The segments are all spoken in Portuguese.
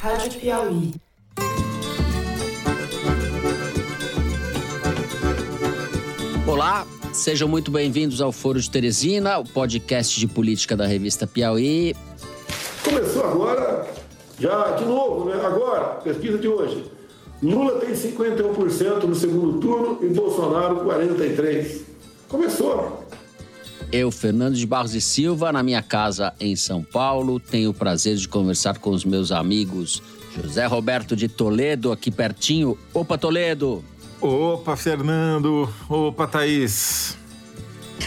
Rádio Piauí. Olá, sejam muito bem-vindos ao Foro de Teresina, o podcast de política da revista Piauí. Começou agora, já de novo, né? Agora, pesquisa de hoje. Lula tem 51% no segundo turno e Bolsonaro 43%. Começou. Eu, Fernando de Barros e Silva, na minha casa em São Paulo, tenho o prazer de conversar com os meus amigos José Roberto de Toledo, aqui pertinho. Opa, Toledo! Opa, Fernando! Opa, Thaís!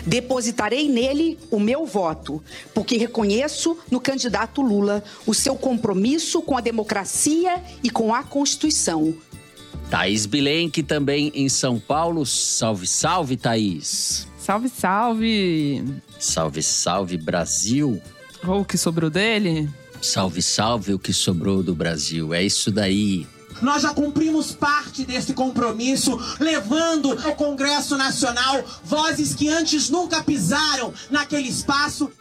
Depositarei nele o meu voto, porque reconheço no candidato Lula o seu compromisso com a democracia e com a Constituição. Thaís Bilenque, também em São Paulo. Salve, salve, Thaís! Salve, salve! Salve, salve, Brasil! Ou o que sobrou dele? Salve, salve o que sobrou do Brasil. É isso daí. Nós já cumprimos parte desse compromisso, levando ao Congresso Nacional vozes que antes nunca pisaram naquele espaço.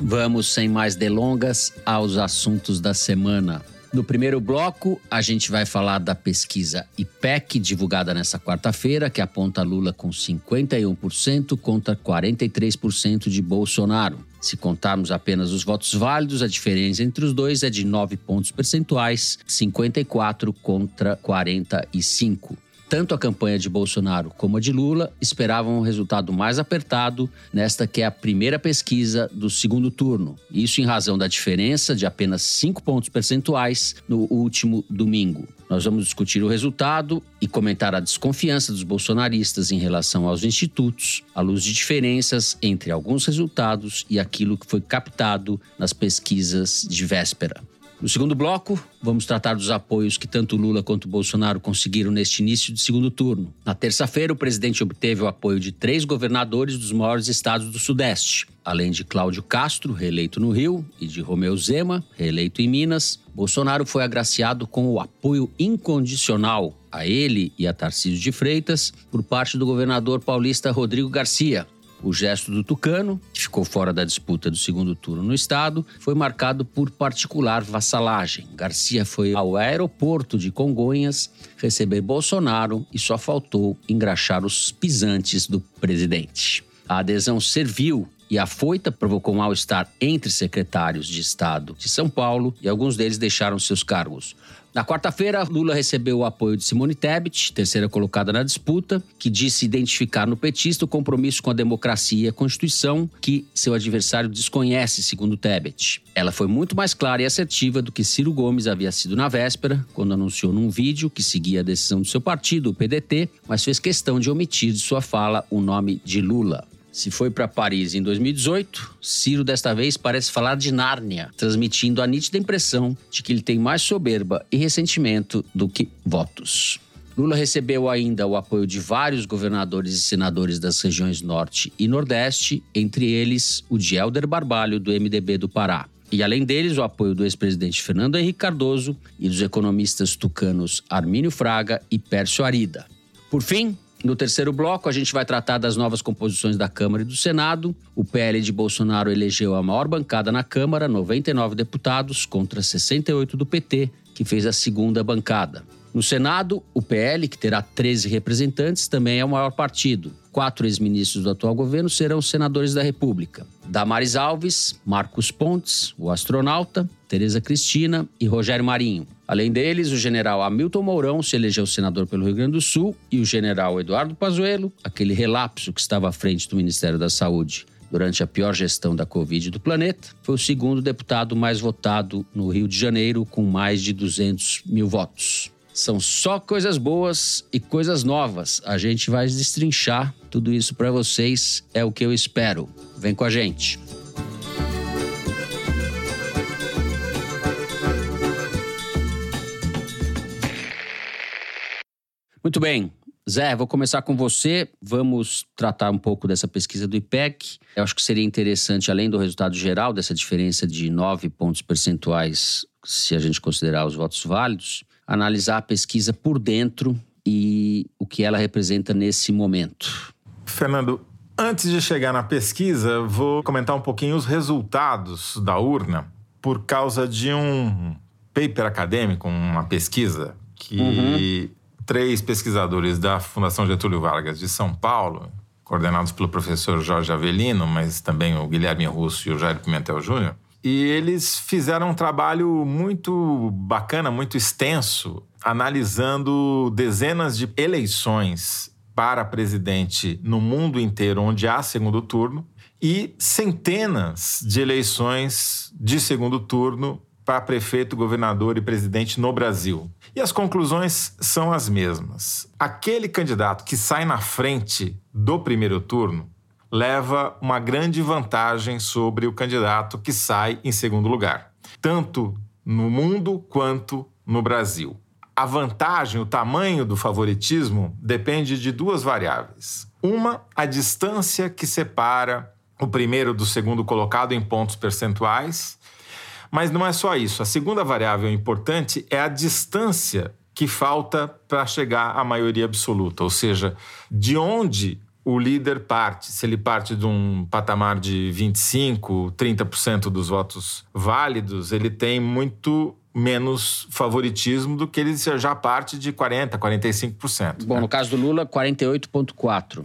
Vamos, sem mais delongas, aos assuntos da semana. No primeiro bloco, a gente vai falar da pesquisa IPEC, divulgada nesta quarta-feira, que aponta Lula com 51% contra 43% de Bolsonaro. Se contarmos apenas os votos válidos, a diferença entre os dois é de 9 pontos percentuais, 54 contra 45. Tanto a campanha de Bolsonaro como a de Lula esperavam um resultado mais apertado nesta que é a primeira pesquisa do segundo turno. Isso em razão da diferença de apenas 5 pontos percentuais no último domingo. Nós vamos discutir o resultado e comentar a desconfiança dos bolsonaristas em relação aos institutos, à luz de diferenças entre alguns resultados e aquilo que foi captado nas pesquisas de véspera. No segundo bloco, vamos tratar dos apoios que tanto Lula quanto Bolsonaro conseguiram neste início de segundo turno. Na terça-feira, o presidente obteve o apoio de três governadores dos maiores estados do Sudeste, além de Cláudio Castro, reeleito no Rio, e de Romeu Zema, reeleito em Minas. Bolsonaro foi agraciado com o apoio incondicional a ele e a Tarcísio de Freitas por parte do governador paulista Rodrigo Garcia, o gesto do Tucano, que ficou fora da disputa do segundo turno no estado, foi marcado por particular vassalagem. Garcia foi ao aeroporto de Congonhas receber Bolsonaro e só faltou engraxar os pisantes do presidente. A adesão serviu e a foita provocou mal-estar entre secretários de Estado de São Paulo e alguns deles deixaram seus cargos. Na quarta-feira, Lula recebeu o apoio de Simone Tebet, terceira colocada na disputa, que disse identificar no petista o compromisso com a democracia e a Constituição, que seu adversário desconhece, segundo Tebet. Ela foi muito mais clara e assertiva do que Ciro Gomes havia sido na véspera, quando anunciou num vídeo que seguia a decisão do seu partido, o PDT, mas fez questão de omitir de sua fala o nome de Lula. Se foi para Paris em 2018, Ciro desta vez parece falar de Nárnia, transmitindo a nítida impressão de que ele tem mais soberba e ressentimento do que votos. Lula recebeu ainda o apoio de vários governadores e senadores das regiões Norte e Nordeste, entre eles o de Helder Barbalho, do MDB do Pará. E além deles, o apoio do ex-presidente Fernando Henrique Cardoso e dos economistas tucanos Armínio Fraga e Pércio Arida. Por fim, no terceiro bloco, a gente vai tratar das novas composições da Câmara e do Senado. O PL de Bolsonaro elegeu a maior bancada na Câmara, 99 deputados, contra 68 do PT, que fez a segunda bancada. No Senado, o PL, que terá 13 representantes, também é o maior partido. Quatro ex-ministros do atual governo serão senadores da República: Damares Alves, Marcos Pontes, o astronauta, Tereza Cristina e Rogério Marinho. Além deles, o general Hamilton Mourão se elegeu senador pelo Rio Grande do Sul e o general Eduardo Pazuello, aquele relapso que estava à frente do Ministério da Saúde durante a pior gestão da Covid do planeta, foi o segundo deputado mais votado no Rio de Janeiro, com mais de 200 mil votos. São só coisas boas e coisas novas. A gente vai destrinchar tudo isso para vocês, é o que eu espero. Vem com a gente. Muito bem. Zé, vou começar com você. Vamos tratar um pouco dessa pesquisa do IPEC. Eu acho que seria interessante, além do resultado geral, dessa diferença de nove pontos percentuais, se a gente considerar os votos válidos, analisar a pesquisa por dentro e o que ela representa nesse momento. Fernando, antes de chegar na pesquisa, vou comentar um pouquinho os resultados da urna por causa de um paper acadêmico, uma pesquisa que três pesquisadores da Fundação Getúlio Vargas de São Paulo, coordenados pelo professor Jorge Avelino, mas também o Guilherme Russo e o Jair Pimentel Júnior, e eles fizeram um trabalho muito bacana, muito extenso, analisando dezenas de eleições para presidente no mundo inteiro onde há segundo turno e centenas de eleições de segundo turno para prefeito, governador e presidente no Brasil. E as conclusões são as mesmas. Aquele candidato que sai na frente do primeiro turno leva uma grande vantagem sobre o candidato que sai em segundo lugar, tanto no mundo quanto no Brasil. A vantagem, o tamanho do favoritismo, depende de duas variáveis. Uma, a distância que separa o primeiro do segundo colocado em pontos percentuais. Mas não é só isso. A segunda variável importante é a distância que falta para chegar à maioria absoluta, ou seja, de onde o líder parte. Se ele parte de um patamar de 25, 30% dos votos válidos, ele tem muito menos favoritismo do que ele já parte de 40, 45%. Bom, né? no caso do Lula, 48,4%.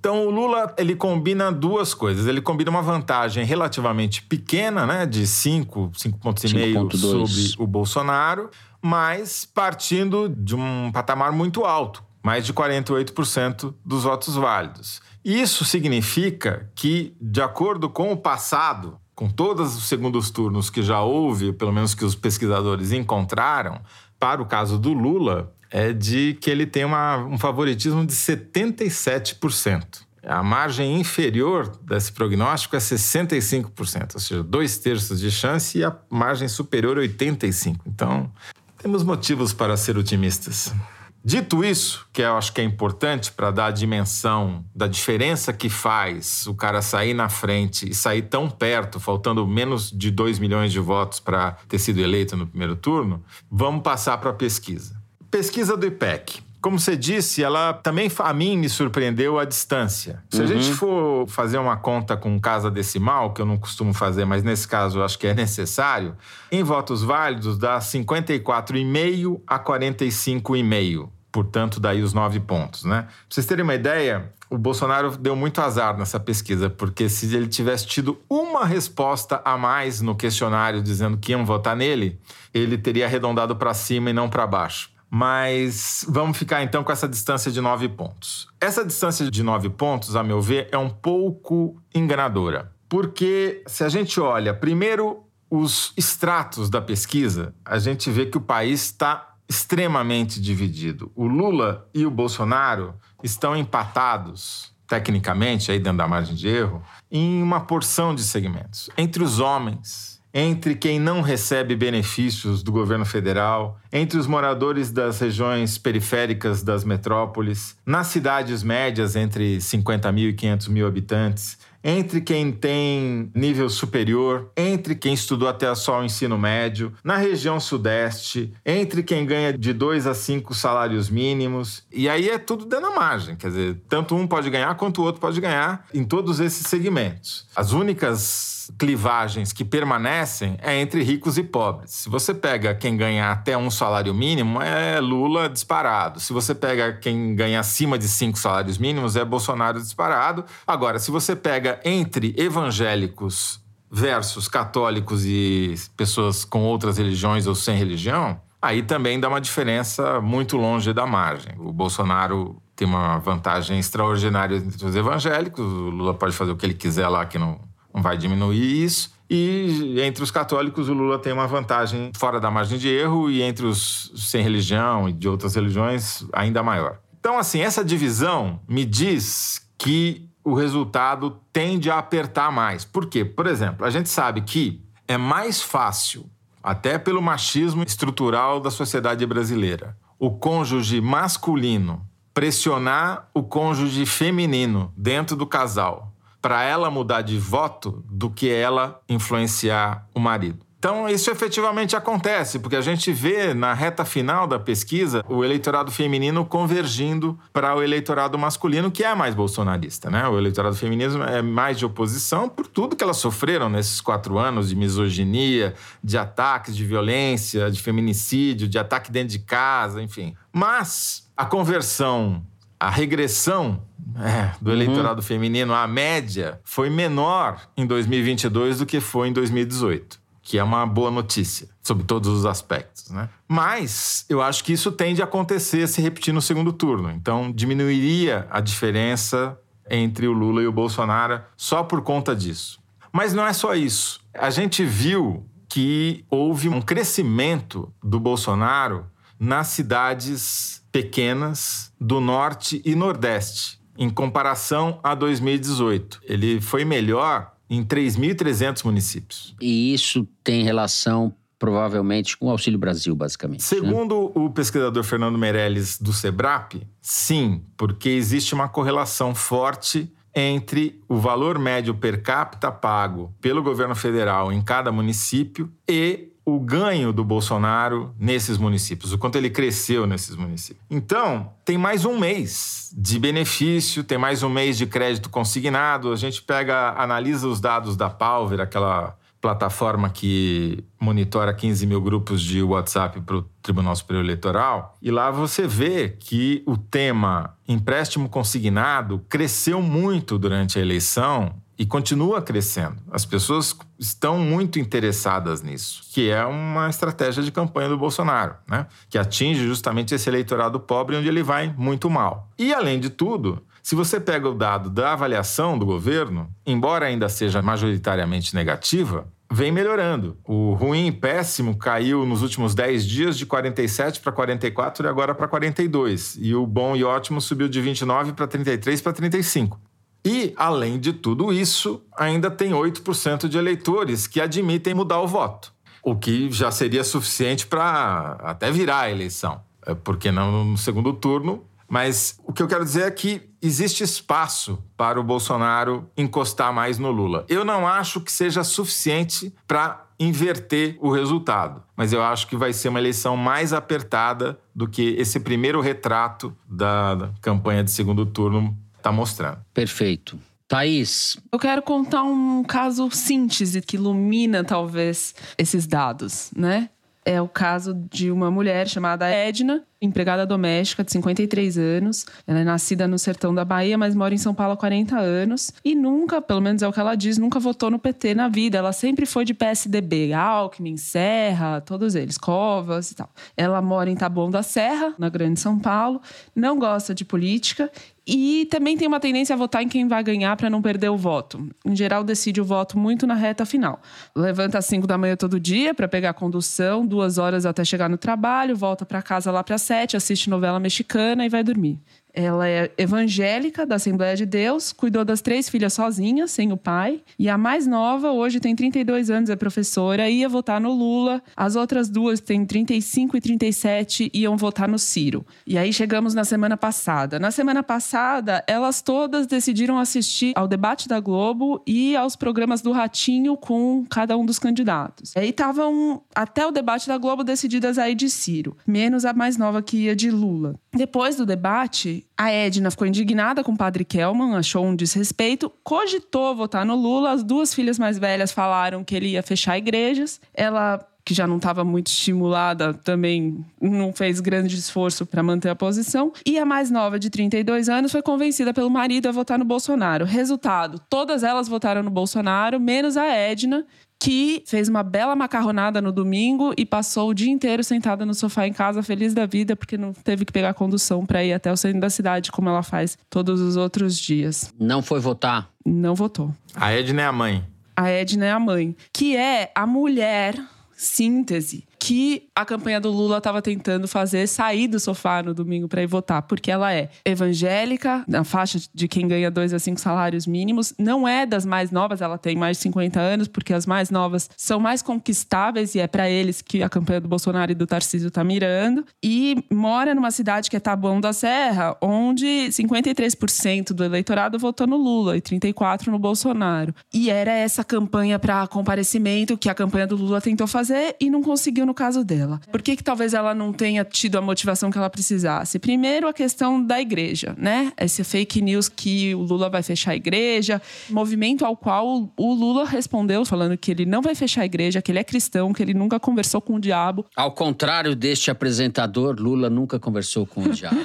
Então, o Lula, ele combina duas coisas. Ele combina uma vantagem relativamente pequena, né, de 5, 5 pontos e meio 5,2. sobre o Bolsonaro, mas partindo de um patamar muito alto, mais de 48% dos votos válidos. Isso significa que, de acordo com o passado, com todos os segundos turnos que já houve, pelo menos que os pesquisadores encontraram, para o caso do Lula, é de que ele tem uma- um favoritismo de 77%. A margem inferior desse prognóstico é 65%, ou seja, dois terços de chance e a margem superior 85%. Então, temos motivos para ser otimistas. Dito isso, que eu acho que é importante para dar a dimensão da diferença que faz o cara sair na frente e sair tão perto, faltando menos de 2 milhões de votos para ter sido eleito no primeiro turno, vamos passar para a pesquisa. Pesquisa do IPEC. Como você disse, ela também a mim me surpreendeu a distância. Se a gente for fazer uma conta com casa decimal, que eu não costumo fazer, mas nesse caso eu acho que é necessário, em votos válidos dá 54,5 a 45,5. Portanto, daí os nove pontos, né? Pra vocês terem uma ideia, o Bolsonaro deu muito azar nessa pesquisa, porque se ele tivesse tido uma resposta a mais no questionário dizendo que iam votar nele, ele teria arredondado para cima e não para baixo. Mas vamos ficar então com essa distância de nove pontos. Essa distância de nove pontos, a meu ver, é um pouco enganadora. Porque se a gente olha primeiro os extratos da pesquisa, a gente vê que o país está extremamente dividido. O Lula e o Bolsonaro estão empatados, tecnicamente, aí dentro da margem de erro, em uma porção de segmentos. Entre os homens, entre quem não recebe benefícios do governo federal, entre os moradores das regiões periféricas das metrópoles, nas cidades médias entre 50 mil e 500 mil habitantes, entre quem tem nível superior, entre quem estudou até só o ensino médio, na região sudeste, entre quem ganha de 2 a 5 salários mínimos. E aí é tudo dentro da margem, quer dizer, tanto um pode ganhar quanto o outro pode ganhar em todos esses segmentos. As únicas clivagens que permanecem é entre ricos e pobres. Se você pega quem ganha até um salário mínimo, é Lula disparado. Se você pega quem ganha acima de cinco salários mínimos, é Bolsonaro disparado. Agora, se você pega entre evangélicos versus católicos e pessoas com outras religiões ou sem religião, aí também dá uma diferença muito longe da margem. O Bolsonaro tem uma vantagem extraordinária entre os evangélicos, o Lula pode fazer o que ele quiser lá que não, vai diminuir isso. E entre os católicos, o Lula tem uma vantagem fora da margem de erro, e entre os sem religião e de outras religiões, ainda maior. Então, assim, essa divisão me diz que o resultado tende a apertar mais. Por quê? Por exemplo, a gente sabe que é mais fácil, até pelo machismo estrutural da sociedade brasileira, o cônjuge masculino pressionar o cônjuge feminino dentro do casal para ela mudar de voto do que ela influenciar o marido. Então, isso efetivamente acontece, porque a gente vê na reta final da pesquisa o eleitorado feminino convergindo para o eleitorado masculino, que é mais bolsonarista. Né? O eleitorado feminino é mais de oposição por tudo que elas sofreram nesses quatro anos de misoginia, de ataques, de violência, de feminicídio, de ataque dentro de casa, enfim. Mas a conversão, a regressão é, do eleitorado uhum. feminino, a média, foi menor em 2022 do que foi em 2018 que é uma boa notícia sobre todos os aspectos, né? Mas eu acho que isso tende a acontecer se repetir no segundo turno. Então diminuiria a diferença entre o Lula e o Bolsonaro só por conta disso. Mas não é só isso. A gente viu que houve um crescimento do Bolsonaro nas cidades pequenas do norte e nordeste, em comparação a 2018. Ele foi melhor em 3.300 municípios. E isso tem relação provavelmente com o Auxílio Brasil, basicamente. Né? Segundo né? o pesquisador Fernando Meirelles do Sebrap, sim, porque existe uma correlação forte entre o valor médio per capita pago pelo governo federal em cada município e o ganho do Bolsonaro nesses municípios, o quanto ele cresceu nesses municípios. Então, tem mais um mês de benefício, tem mais um mês de crédito consignado. A gente pega, analisa os dados da Palver, aquela plataforma que monitora 15 mil grupos de WhatsApp para o Tribunal Superior Eleitoral, e lá você vê que o tema empréstimo consignado cresceu muito durante a eleição e continua crescendo. As pessoas estão muito interessadas nisso, que é uma estratégia de campanha do Bolsonaro, né? que atinge justamente esse eleitorado pobre onde ele vai muito mal. E, além de tudo, se você pega o dado da avaliação do governo, embora ainda seja majoritariamente negativa, vem melhorando. O ruim e péssimo caiu nos últimos 10 dias de 47 para 44 e agora para 42. E o bom e ótimo subiu de 29 para 33 para 35. E, além de tudo isso, ainda tem 8% de eleitores que admitem mudar o voto, o que já seria suficiente para até virar a eleição, é, porque no segundo turno. Mas o que eu quero dizer é que existe espaço para o Bolsonaro encostar mais no Lula. Eu não acho que seja suficiente para inverter o resultado, mas eu acho que vai ser uma eleição mais apertada do que esse primeiro retrato da campanha de segundo turno está mostrando. Perfeito. Thaís. Eu quero contar um caso síntese que ilumina, talvez, esses dados, né? É o caso de uma mulher chamada Edna, empregada doméstica de 53 anos. Ela é nascida no sertão da Bahia, mas mora em São Paulo há 40 anos. E nunca, pelo menos é o que ela diz, nunca votou no PT na vida. Ela sempre foi de PSDB, Alckmin, Serra, todos eles, Covas e tal. Ela mora em Taboão da Serra, na Grande São Paulo. Não gosta de política e também tem uma tendência a votar em quem vai ganhar para não perder o voto. Em geral, decide o voto muito na reta final. Levanta às 5 da manhã todo dia para pegar a condução, duas horas até chegar no trabalho, volta para casa lá para sete, assiste novela mexicana e vai dormir. Ela é evangélica da Assembleia de Deus, cuidou das três filhas sozinha, sem o pai. E a mais nova, hoje tem 32 anos, é professora, ia votar no Lula. As outras duas têm 35 e 37 iam votar no Ciro. E aí chegamos na semana passada. Na semana passada, elas todas decidiram assistir ao debate da Globo e aos programas do Ratinho com cada um dos candidatos. E aí estavam, até o debate da Globo, decididas aí de Ciro, menos a mais nova que ia de Lula. Depois do debate, a Edna ficou indignada com o padre Kelman, achou um desrespeito, cogitou votar no Lula. As duas filhas mais velhas falaram que ele ia fechar igrejas. Ela que já não estava muito estimulada, também não fez grande esforço para manter a posição. E a mais nova, de 32 anos, foi convencida pelo marido a votar no Bolsonaro. Resultado: todas elas votaram no Bolsonaro, menos a Edna, que fez uma bela macarronada no domingo e passou o dia inteiro sentada no sofá em casa, feliz da vida, porque não teve que pegar condução para ir até o centro da cidade, como ela faz todos os outros dias. Não foi votar? Não votou. A Edna é a mãe. A Edna é a mãe, que é a mulher síntese que a campanha do Lula estava tentando fazer sair do sofá no domingo para ir votar, porque ela é evangélica, na faixa de quem ganha dois a cinco salários mínimos, não é das mais novas, ela tem mais de 50 anos, porque as mais novas são mais conquistáveis e é para eles que a campanha do Bolsonaro e do Tarcísio está mirando, e mora numa cidade que é Taboão da Serra, onde 53% do eleitorado votou no Lula e 34 no Bolsonaro. E era essa campanha para comparecimento que a campanha do Lula tentou fazer e não conseguiu no caso dela. Por que, que talvez ela não tenha tido a motivação que ela precisasse? Primeiro, a questão da igreja, né? Esse fake news que o Lula vai fechar a igreja, movimento ao qual o Lula respondeu falando que ele não vai fechar a igreja, que ele é cristão, que ele nunca conversou com o diabo. Ao contrário deste apresentador, Lula nunca conversou com o diabo.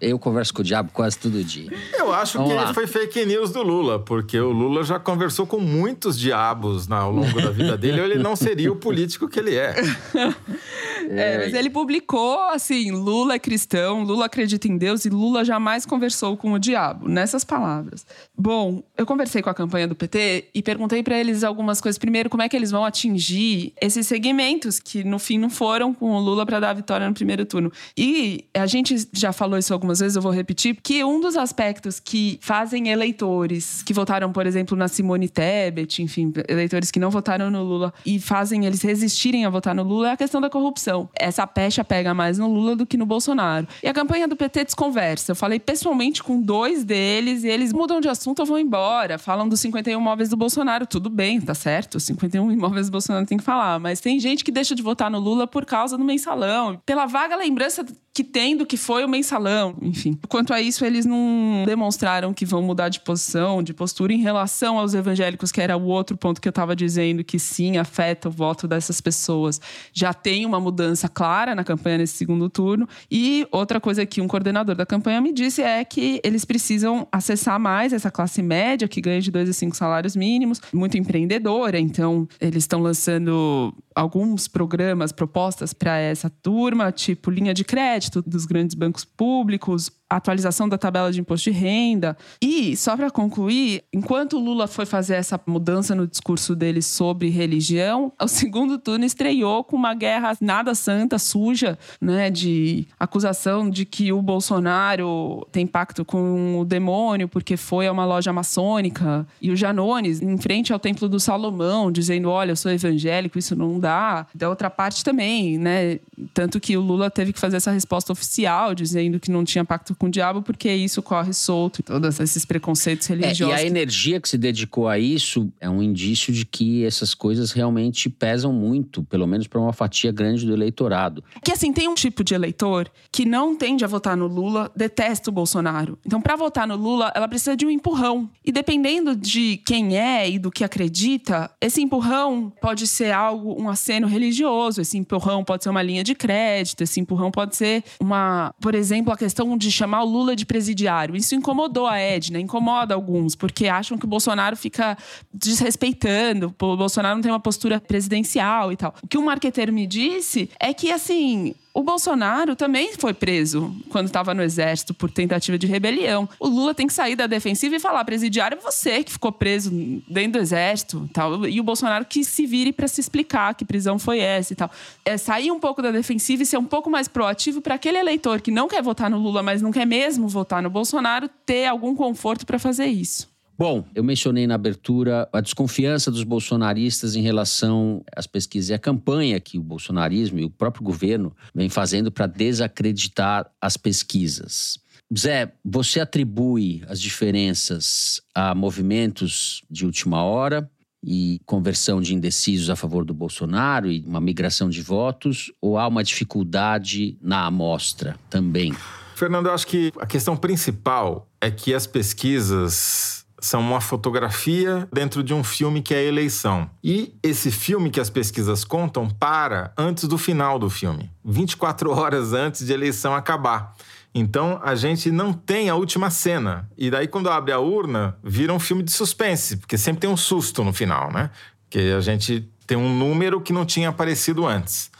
Eu converso com o diabo quase todo dia. Eu acho Vamos que lá. foi fake news do Lula, porque o Lula já conversou com muitos diabos ao longo da vida dele, ou ele não seria o político que ele é. É, mas ele publicou assim: Lula é cristão, Lula acredita em Deus e Lula jamais conversou com o diabo, nessas palavras. Bom, eu conversei com a campanha do PT e perguntei para eles algumas coisas. Primeiro, como é que eles vão atingir esses segmentos que no fim não foram com o Lula para dar a vitória no primeiro turno. E a gente já falou isso algumas vezes, eu vou repetir, que um dos aspectos que fazem eleitores que votaram, por exemplo, na Simone Tebet, enfim, eleitores que não votaram no Lula e fazem eles resistirem a votar no Lula é a questão da corrupção. Essa pecha pega mais no Lula do que no Bolsonaro. E a campanha do PT desconversa. Eu falei pessoalmente com dois deles e eles mudam de assunto ou vão embora. Falam dos 51 imóveis do Bolsonaro. Tudo bem, tá certo. 51 imóveis do Bolsonaro tem que falar. Mas tem gente que deixa de votar no Lula por causa do mensalão. Pela vaga lembrança que tem do que foi o mensalão. Enfim. Quanto a isso, eles não demonstraram que vão mudar de posição, de postura em relação aos evangélicos, que era o outro ponto que eu estava dizendo, que sim, afeta o voto dessas pessoas. Já tem uma mudança clara na campanha nesse segundo turno. E outra coisa que um coordenador da campanha me disse é que eles precisam acessar mais essa classe média, que ganha de dois a cinco salários mínimos, muito empreendedora. Então, eles estão lançando alguns programas, propostas para essa turma, tipo linha de crédito dos grandes bancos públicos, atualização da tabela de imposto de renda. E, só para concluir, enquanto o Lula foi fazer essa mudança no discurso dele sobre religião, o segundo turno estreou com uma guerra nada santa, suja, né, de acusação de que o Bolsonaro tem pacto com o demônio porque foi a uma loja maçônica. E o Janones, em frente ao Templo do Salomão, dizendo: olha, eu sou evangélico, isso não dá. Da outra parte também, né? Tanto que o Lula teve que fazer essa resposta oficial, dizendo que não tinha pacto com o diabo, porque isso corre solto, todos esses preconceitos É, religiosos. e a energia que se dedicou a isso é um indício de que essas coisas realmente pesam muito, pelo menos para uma fatia grande do eleitorado. Que assim, tem um tipo de eleitor que não tende a votar no Lula, detesta o Bolsonaro. Então, para votar no Lula, ela precisa de um empurrão. E dependendo de quem é e do que acredita, esse empurrão pode ser algo, um aceno religioso, esse empurrão pode ser uma linha de crédito, esse empurrão pode ser uma, por exemplo, a questão de chamar o Lula de presidiário. Isso incomodou a Edna, incomoda alguns, porque acham que o Bolsonaro fica desrespeitando, o Bolsonaro não tem uma postura presidencial e tal. O que um marqueteiro me disse é que, assim, o Bolsonaro também foi preso quando estava no exército por tentativa de rebelião. O Lula tem que sair da defensiva e falar: presidiário, você que ficou preso dentro do exército, tal. E o Bolsonaro que se vire para se explicar que prisão foi essa e tal. É sair um pouco da defensiva e ser um pouco mais proativo para aquele eleitor que não quer votar no Lula, mas não quer mesmo votar no Bolsonaro, ter algum conforto para fazer isso. Bom, eu mencionei na abertura a desconfiança dos bolsonaristas em relação às pesquisas e à campanha que o bolsonarismo e o próprio governo vem fazendo para desacreditar as pesquisas. Zé, você atribui as diferenças a movimentos de última hora e conversão de indecisos a favor do Bolsonaro e uma migração de votos, ou há uma dificuldade na amostra também? Fernando, eu acho que a questão principal é que as pesquisas são uma fotografia dentro de um filme que é a eleição. E esse filme que as pesquisas contam para antes do final do filme, 24 horas antes de a eleição acabar. Então a gente não tem a última cena. E daí, quando abre a urna, vira um filme de suspense, porque sempre tem um susto no final, né? Que a gente tem um número que não tinha aparecido antes.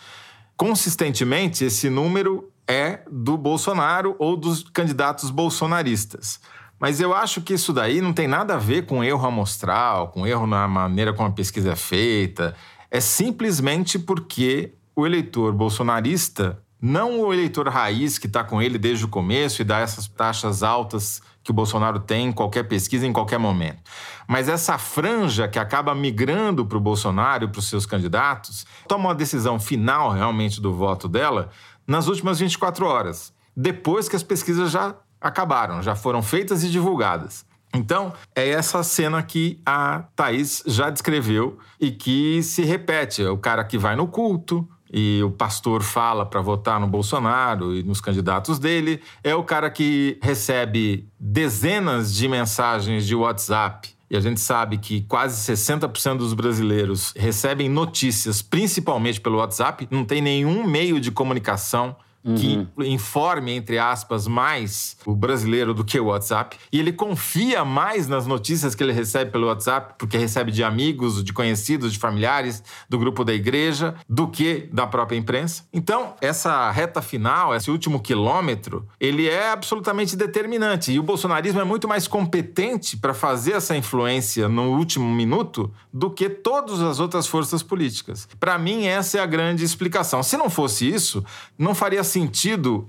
Consistentemente, esse número é do Bolsonaro ou dos candidatos bolsonaristas. Mas eu acho que isso daí não tem nada a ver com erro amostral, com erro na maneira como a pesquisa é feita. É simplesmente porque o eleitor bolsonarista, não o eleitor raiz que está com ele desde o começo e dá essas taxas altas que o Bolsonaro tem em qualquer pesquisa, em qualquer momento. Mas essa franja que acaba migrando para o Bolsonaro e para os seus candidatos, toma uma decisão final realmente do voto dela nas últimas 24 horas, depois que as pesquisas já acabaram, já foram feitas e divulgadas. Então, é essa cena que a Thaís já descreveu e que se repete. É o cara que vai no culto, e o pastor fala para votar no Bolsonaro e nos candidatos dele, é o cara que recebe dezenas de mensagens de WhatsApp. E a gente sabe que quase 60% dos brasileiros recebem notícias principalmente pelo WhatsApp, não tem nenhum meio de comunicação que uhum. informe, entre aspas, mais o brasileiro do que o WhatsApp. E ele confia mais nas notícias que ele recebe pelo WhatsApp, porque recebe de amigos, de conhecidos, de familiares, do grupo da igreja, do que da própria imprensa. Então, essa reta final, esse último quilômetro, ele é absolutamente determinante. E o bolsonarismo é muito mais competente para fazer essa influência no último minuto do que todas as outras forças políticas. Para mim, essa é a grande explicação. Se não fosse isso, não faria sentido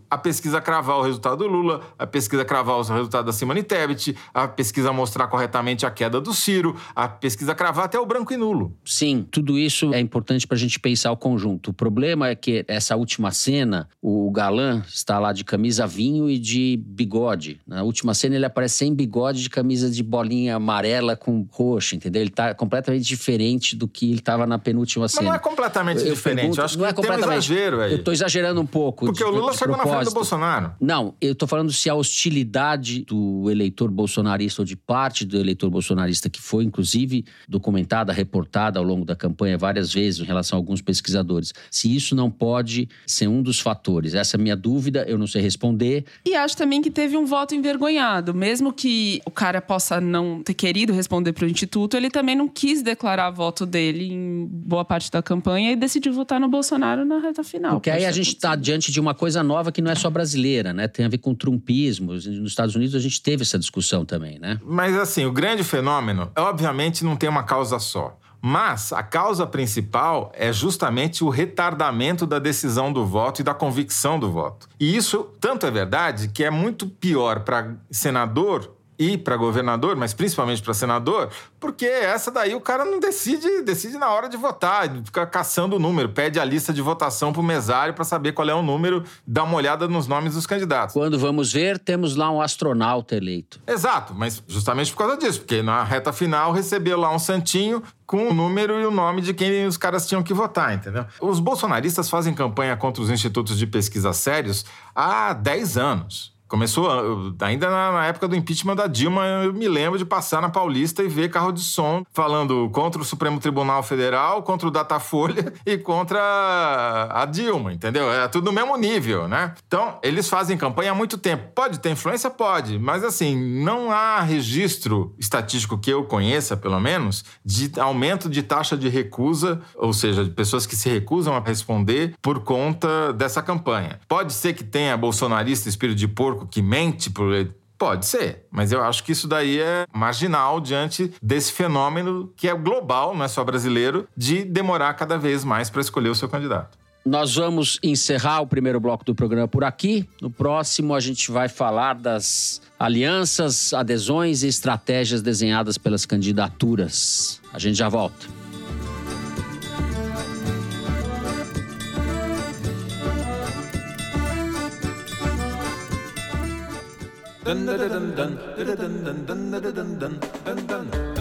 a pesquisa cravar o resultado do Lula, a pesquisa cravar o resultado da Simone Tebet, a pesquisa mostrar corretamente a queda do Ciro, a pesquisa cravar até o branco e nulo. Sim, tudo isso é importante para a gente pensar o conjunto. O problema é que essa última cena, o galã está lá de camisa vinho e de bigode. Na última cena ele aparece sem bigode, de camisa de bolinha amarela com roxo, entendeu? Ele está completamente diferente do que ele estava na penúltima cena. Mas não é completamente eu diferente. Pergunto, eu acho não que é completamente. um exagero aí. Eu estou exagerando um pouco. Porque o Lula chegou na frente do Bolsonaro. Não, eu estou falando se a hostilidade do eleitor bolsonarista ou de parte do eleitor bolsonarista, que foi inclusive documentada, reportada ao longo da campanha várias vezes em relação a alguns pesquisadores, se isso não pode ser um dos fatores. Essa é a minha dúvida, eu não sei responder. E acho também que teve um voto envergonhado. Mesmo que o cara possa não ter querido responder para o Instituto, ele também não quis declarar voto dele em boa parte da campanha e decidiu votar no Bolsonaro na reta final. Porque aí a gente está diante de uma coisa nova que não é só brasileira, né? Tem a ver com trumpismo. Nos Estados Unidos a gente teve essa discussão também, né? Mas assim, o grande fenômeno, obviamente, não tem uma causa só. Mas a causa principal é justamente o retardamento da decisão do voto e da convicção do voto. E isso tanto é verdade que é muito pior para senador e para governador, mas principalmente para senador, porque essa daí o cara não decide, decide na hora de votar, fica caçando o número, pede a lista de votação para o mesário para saber qual é o número, dá uma olhada nos nomes dos candidatos. Quando vamos ver, temos lá um astronauta eleito. Exato, mas justamente por causa disso, porque na reta final recebeu lá um santinho com o número e o nome de quem os caras tinham que votar, entendeu? Os bolsonaristas fazem campanha contra os institutos de pesquisa sérios há 10 anos. Começou ainda na, época do impeachment da Dilma, eu me lembro de passar na Paulista e ver carro de som falando contra o Supremo Tribunal Federal, contra o Datafolha e contra a Dilma, entendeu? É tudo no mesmo nível, né? Então, eles fazem campanha há muito tempo. Pode ter influência? Pode, mas assim, não há registro estatístico que eu conheça, pelo menos, de aumento de taxa de recusa, ou seja, de pessoas que se recusam a responder por conta dessa campanha. Pode ser que tenha bolsonarista espírito de porco que mente. Pode ser, mas eu acho que isso daí é marginal diante desse fenômeno que é global, não é só brasileiro, de demorar cada vez mais para escolher o seu candidato. Nós vamos encerrar o primeiro bloco do programa por aqui. No próximo, a gente vai falar das alianças, adesões e estratégias desenhadas pelas candidaturas. A gente já volta.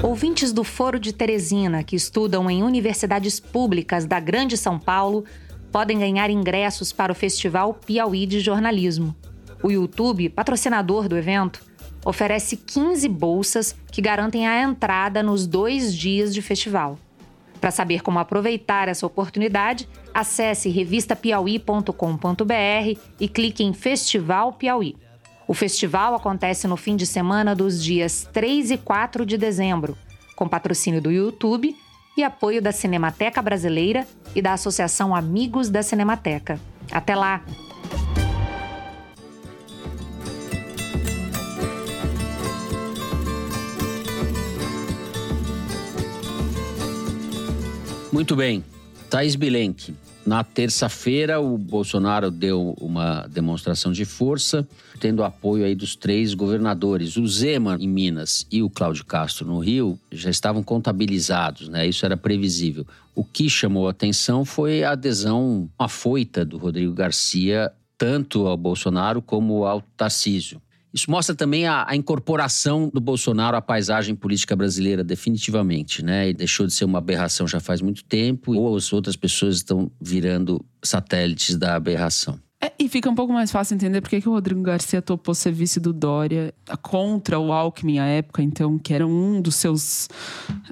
Ouvintes do Foro de Teresina que estudam em universidades públicas da Grande São Paulo podem ganhar ingressos para o Festival Piauí de Jornalismo. O YouTube, patrocinador do evento, oferece 15 bolsas que garantem a entrada nos dois dias de festival. Para saber como aproveitar essa oportunidade, acesse revistapiauí.com.br e clique em Festival Piauí. O festival acontece no fim de semana dos dias 3 e 4 de dezembro, com patrocínio do YouTube e apoio da Cinemateca Brasileira e da Associação Amigos da Cinemateca. Até lá! Muito bem. Thais Bilenque, Na terça-feira, o Bolsonaro deu uma demonstração de força, tendo apoio aí dos três governadores. O Zema em Minas e o Cláudio Castro no Rio já estavam contabilizados, né? Isso era previsível. O que chamou atenção foi a adesão afoita do Rodrigo Garcia tanto ao Bolsonaro como ao Tarcísio. Isso mostra também a, a, incorporação do Bolsonaro à paisagem política brasileira, definitivamente, né? E deixou de ser uma aberração já faz muito tempo, ou as outras pessoas estão virando satélites da aberração. É, e fica um pouco mais fácil entender porque que o Rodrigo Garcia topou ser vice do Dória contra o Alckmin à época, então, que era um dos seus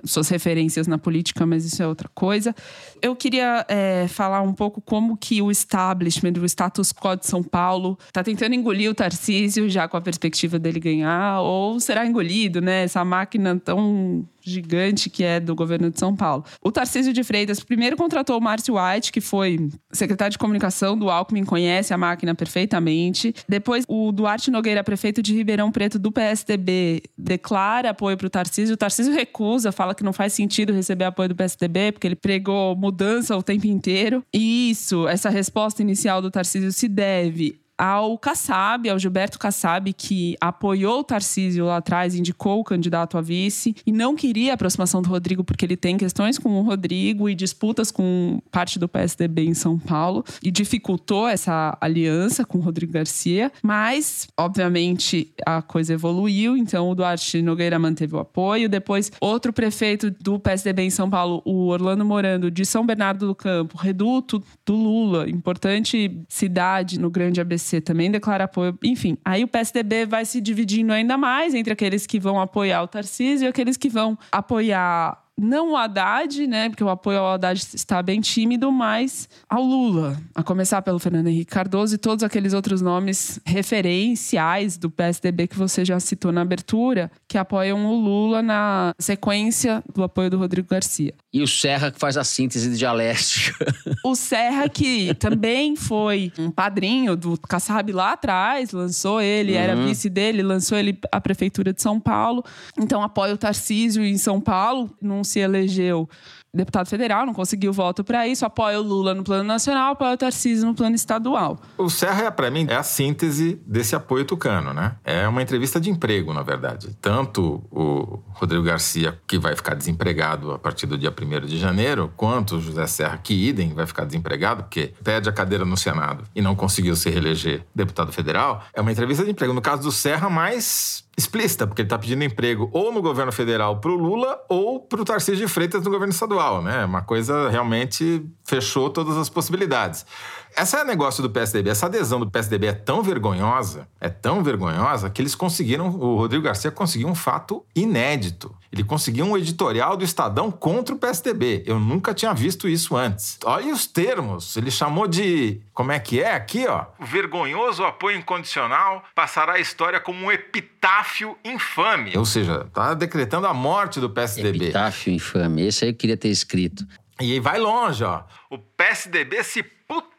suas referências na política, mas isso é outra coisa. Eu queria é, falar um pouco como que o establishment, o status quo de São Paulo, está tentando engolir o Tarcísio já com a perspectiva dele ganhar, ou será engolido, né? Essa máquina tão gigante que é do governo de São Paulo. O Tarcísio de Freitas primeiro contratou o Márcio White, que foi secretário de comunicação do Alckmin, conhece a máquina perfeitamente. Depois, o Duarte Nogueira, prefeito de Ribeirão Preto do PSDB, declara apoio para o Tarcísio. O Tarcísio recusa, fala que não faz sentido receber apoio do PSDB, porque ele pregou mudança o tempo inteiro. E isso, essa resposta inicial do Tarcísio se deve ao Kassab, ao Gilberto Kassab, que apoiou o Tarcísio lá atrás, indicou o candidato a vice e não queria a aproximação do Rodrigo porque ele tem questões com o Rodrigo e disputas com parte do PSDB em São Paulo e dificultou essa aliança com o Rodrigo Garcia, mas obviamente a coisa evoluiu, então o Duarte Nogueira manteve o apoio, depois outro prefeito do PSDB em São Paulo, o Orlando Morando de São Bernardo do Campo, reduto do Lula, importante cidade no Grande ABC também declara apoio. Enfim, aí o PSDB vai se dividindo ainda mais entre aqueles que vão apoiar o Tarcísio e aqueles que vão apoiar não o Haddad, né? Porque o apoio ao Haddad está bem tímido, mas ao Lula. A começar pelo Fernando Henrique Cardoso e todos aqueles outros nomes referenciais do PSDB que você já citou na abertura, que apoiam o Lula na sequência do apoio do Rodrigo Garcia. E o Serra que faz a síntese dialética. O Serra que também foi um padrinho do Kassab lá atrás, lançou ele, uhum. era vice dele, lançou ele à prefeitura de São Paulo. Então apoia o Tarcísio em São Paulo, não se elegeu deputado federal, não conseguiu voto para isso, apoia o Lula no plano nacional, apoia o Tarcísio no plano estadual. O Serra, para mim, é a síntese desse apoio tucano, né? É uma entrevista de emprego, na verdade. Tanto o Rodrigo Garcia, que vai ficar desempregado a partir do dia 1 de janeiro, quanto o José Serra, que idem, vai ficar desempregado, porque pede a cadeira no Senado e não conseguiu se reeleger deputado federal, é uma entrevista de emprego. No caso do Serra, mais explícita, porque ele está pedindo emprego ou no governo federal para o Lula ou para o Tarcísio de Freitas no governo estadual, né? Uma coisa realmente fechou todas as possibilidades. Esse é o negócio do PSDB. Essa adesão do PSDB é tão vergonhosa, é tão vergonhosa, que eles conseguiram, o Rodrigo Garcia conseguiu um fato inédito. Ele conseguiu um editorial do Estadão contra o PSDB. Eu nunca tinha visto isso antes. Olha os termos. Ele chamou de. Como é que é? Aqui, ó. O vergonhoso apoio incondicional passará a história como um epitáfio infame. Ou seja, tá decretando a morte do PSDB. Epitáfio infame. Esse aí eu queria ter escrito. E aí vai longe, ó. O PSDB se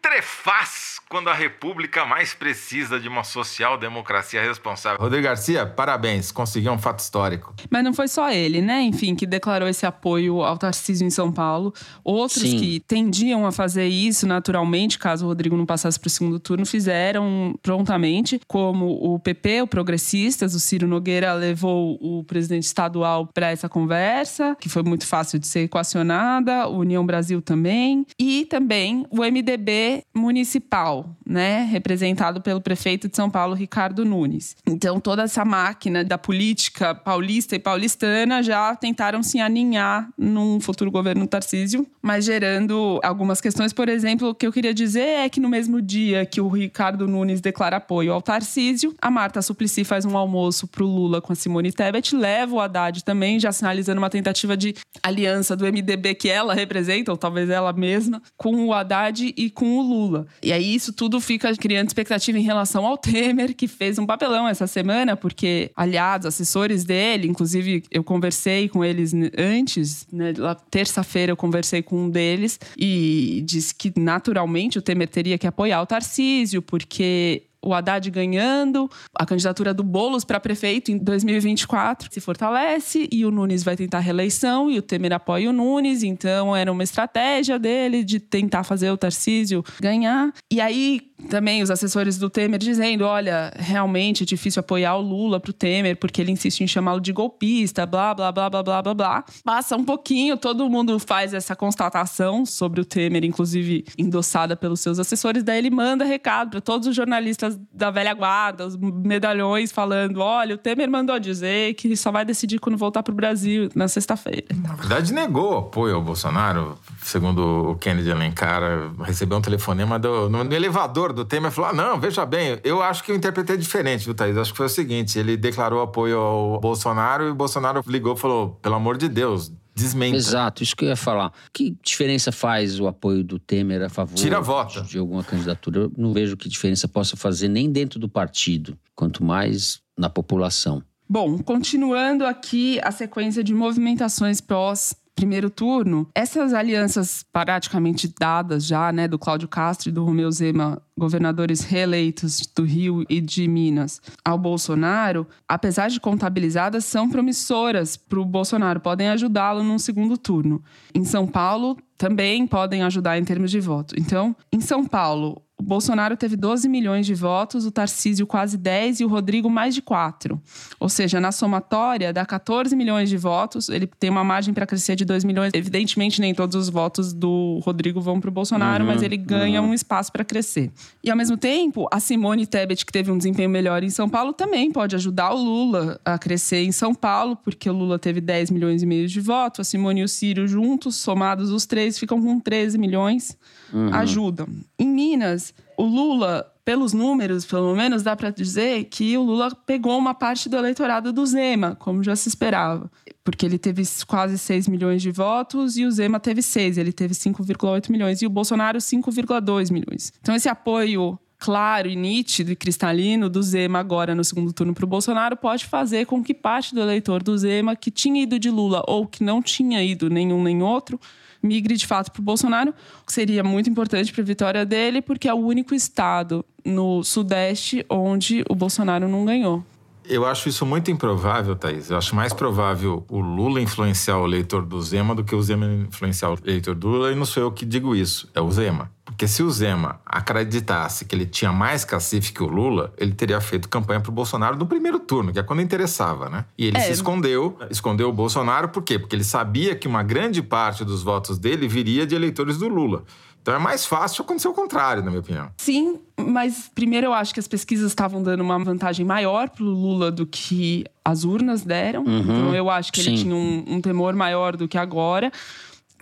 putrefaz quando a República mais precisa de uma social-democracia responsável. Rodrigo Garcia, parabéns, conseguiu um fato histórico. Mas não foi só ele, né? Enfim, que declarou esse apoio ao Tarcísio em São Paulo. Outros Sim. que tendiam a fazer isso naturalmente, caso o Rodrigo não passasse para o segundo turno, fizeram prontamente, como o PP, o Progressistas, o Ciro Nogueira levou o presidente estadual para essa conversa, que foi muito fácil de ser equacionada, o União Brasil também, e também o MDB municipal, né, representado pelo prefeito de São Paulo, Ricardo Nunes. Então, toda essa máquina da política paulista e paulistana já tentaram se aninhar num futuro governo Tarcísio, mas gerando algumas questões. Por exemplo, o que eu queria dizer é que no mesmo dia que o Ricardo Nunes declara apoio ao Tarcísio, a Marta Suplicy faz um almoço para o Lula com a Simone Tebet, leva o Haddad também, já sinalizando uma tentativa de aliança do MDB que ela representa, ou talvez ela mesma, com o Haddad e com o Lula. E aí isso tudo fica criando expectativa em relação ao Temer, que fez um papelão essa semana, porque aliados, assessores dele, inclusive eu conversei com eles antes, né, terça-feira eu conversei com um deles e disse que naturalmente o Temer teria que apoiar o Tarcísio, porque o Haddad ganhando, a candidatura do Boulos para prefeito em 2024 se fortalece e o Nunes vai tentar reeleição e o Temer apoia o Nunes, então era uma estratégia dele de tentar fazer o Tarcísio ganhar. E aí também os assessores do Temer dizendo, olha, realmente é difícil apoiar o Lula pro Temer porque ele insiste em chamá-lo de golpista, blá, blá, blá, blá, blá, blá, blá. Passa um pouquinho, todo mundo faz essa constatação sobre o Temer, inclusive endossada pelos seus assessores, daí ele manda recado para todos os jornalistas da velha guarda, os medalhões, falando: olha, o Temer mandou dizer que só vai decidir quando voltar pro Brasil na sexta-feira. Na verdade, negou apoio ao Bolsonaro, segundo o Kennedy Alencar, recebeu um telefonema do, no, no elevador do Temer falou: ah, não, veja bem, eu acho que eu interpretei diferente, viu, Thaís? Acho que foi o seguinte: ele declarou apoio ao Bolsonaro e o Bolsonaro ligou e falou: pelo amor de Deus, desmenta. Exato, isso que eu ia falar. Que diferença faz o apoio do Temer a favor Tira a vota. de alguma candidatura? Eu não vejo que diferença possa fazer nem dentro do partido, quanto mais na população. Bom, continuando aqui a sequência de movimentações pós primeiro turno, essas alianças praticamente dadas já, né, do Cláudio Castro e do Romeu Zema, governadores reeleitos do Rio e de Minas, ao Bolsonaro, apesar de contabilizadas, são promissoras para o Bolsonaro, podem ajudá-lo num segundo turno. Em São Paulo, também podem ajudar em termos de voto. Então, em São Paulo, o Bolsonaro teve 12 milhões de votos, o Tarcísio quase 10 e o Rodrigo mais de 4. Ou seja, na somatória dá 14 milhões de votos, ele tem uma margem para crescer de 2 milhões. Evidentemente, nem todos os votos do Rodrigo vão para o Bolsonaro, uhum, mas ele ganha uhum. um espaço para crescer. E ao mesmo tempo, a Simone Tebet, que teve um desempenho melhor em São Paulo, também pode ajudar o Lula a crescer em São Paulo, porque o Lula teve 10 milhões e meio de votos, a Simone e o Ciro juntos, somados os três, ficam com 13 milhões, uhum. ajudam. Em Minas, o Lula, pelos números, pelo menos, dá para dizer que o Lula pegou uma parte do eleitorado do Zema, como já se esperava. Porque ele teve quase 6 milhões de votos e o Zema teve 6, ele teve 5,8 milhões e o Bolsonaro 5,2 milhões. Então, esse apoio claro e nítido e cristalino do Zema agora no segundo turno para o Bolsonaro pode fazer com que parte do eleitor do Zema que tinha ido de Lula ou que não tinha ido nenhum nem outro migre de fato para o Bolsonaro, que seria muito importante para a vitória dele, porque é o único estado no Sudeste onde o Bolsonaro não ganhou. Eu acho isso muito improvável, Thaís. Eu acho mais provável o Lula influenciar o eleitor do Zema do que o Zema influenciar o eleitor do Lula. E não sou eu que digo isso, é o Zema. Porque se o Zema acreditasse que ele tinha mais cacife que o Lula, ele teria feito campanha pro Bolsonaro no primeiro turno, que é quando interessava, né? E ele é. se escondeu, escondeu o Bolsonaro, por quê? Porque ele sabia que uma grande parte dos votos dele viria de eleitores do Lula. Então é mais fácil acontecer o contrário, na minha opinião. Sim, mas primeiro eu acho que as pesquisas estavam dando uma vantagem maior pro Lula do que as urnas deram. Uhum, então eu acho que sim. ele tinha um, um temor maior do que agora.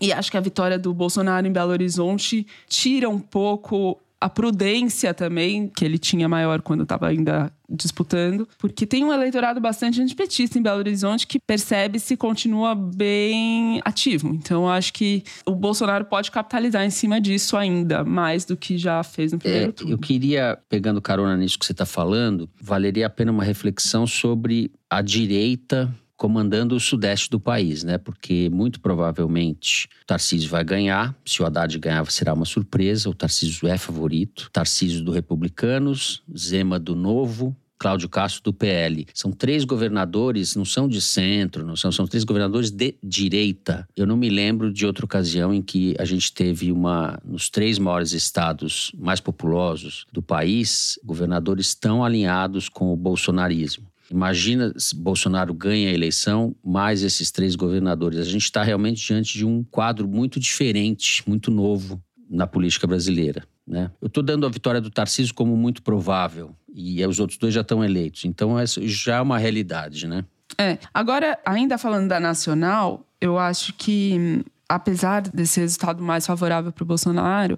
E acho que a vitória do Bolsonaro em Belo Horizonte tira um pouco a prudência também, que ele tinha maior quando estava ainda disputando, porque tem um eleitorado bastante antipetista em Belo Horizonte que percebe se continua bem ativo. Então, acho que o Bolsonaro pode capitalizar em cima disso ainda, mais do que já fez no primeiro é, turno. Eu queria, pegando carona nisso que você está falando, valeria a pena uma reflexão sobre a direita comandando o sudeste do país, né? Porque muito provavelmente o Tarcísio vai ganhar. Se o Haddad ganhar, será uma surpresa. O Tarcísio é favorito. Tarcísio do Republicanos, Zema do Novo, Cláudio Castro do PL. São três governadores, não são de centro, não são, são três governadores de direita. Eu não me lembro de outra ocasião em que a gente teve uma, nos três maiores estados mais populosos do país, governadores tão alinhados com o bolsonarismo. Imagina se Bolsonaro ganha a eleição, mais esses três governadores. A gente está realmente diante de um quadro muito diferente, muito novo na política brasileira. Né? Eu estou dando a vitória do Tarcísio como muito provável e os outros dois já estão eleitos. Então, isso já é uma realidade, né? É. Agora, ainda falando da nacional, eu acho que, apesar desse resultado mais favorável para o Bolsonaro,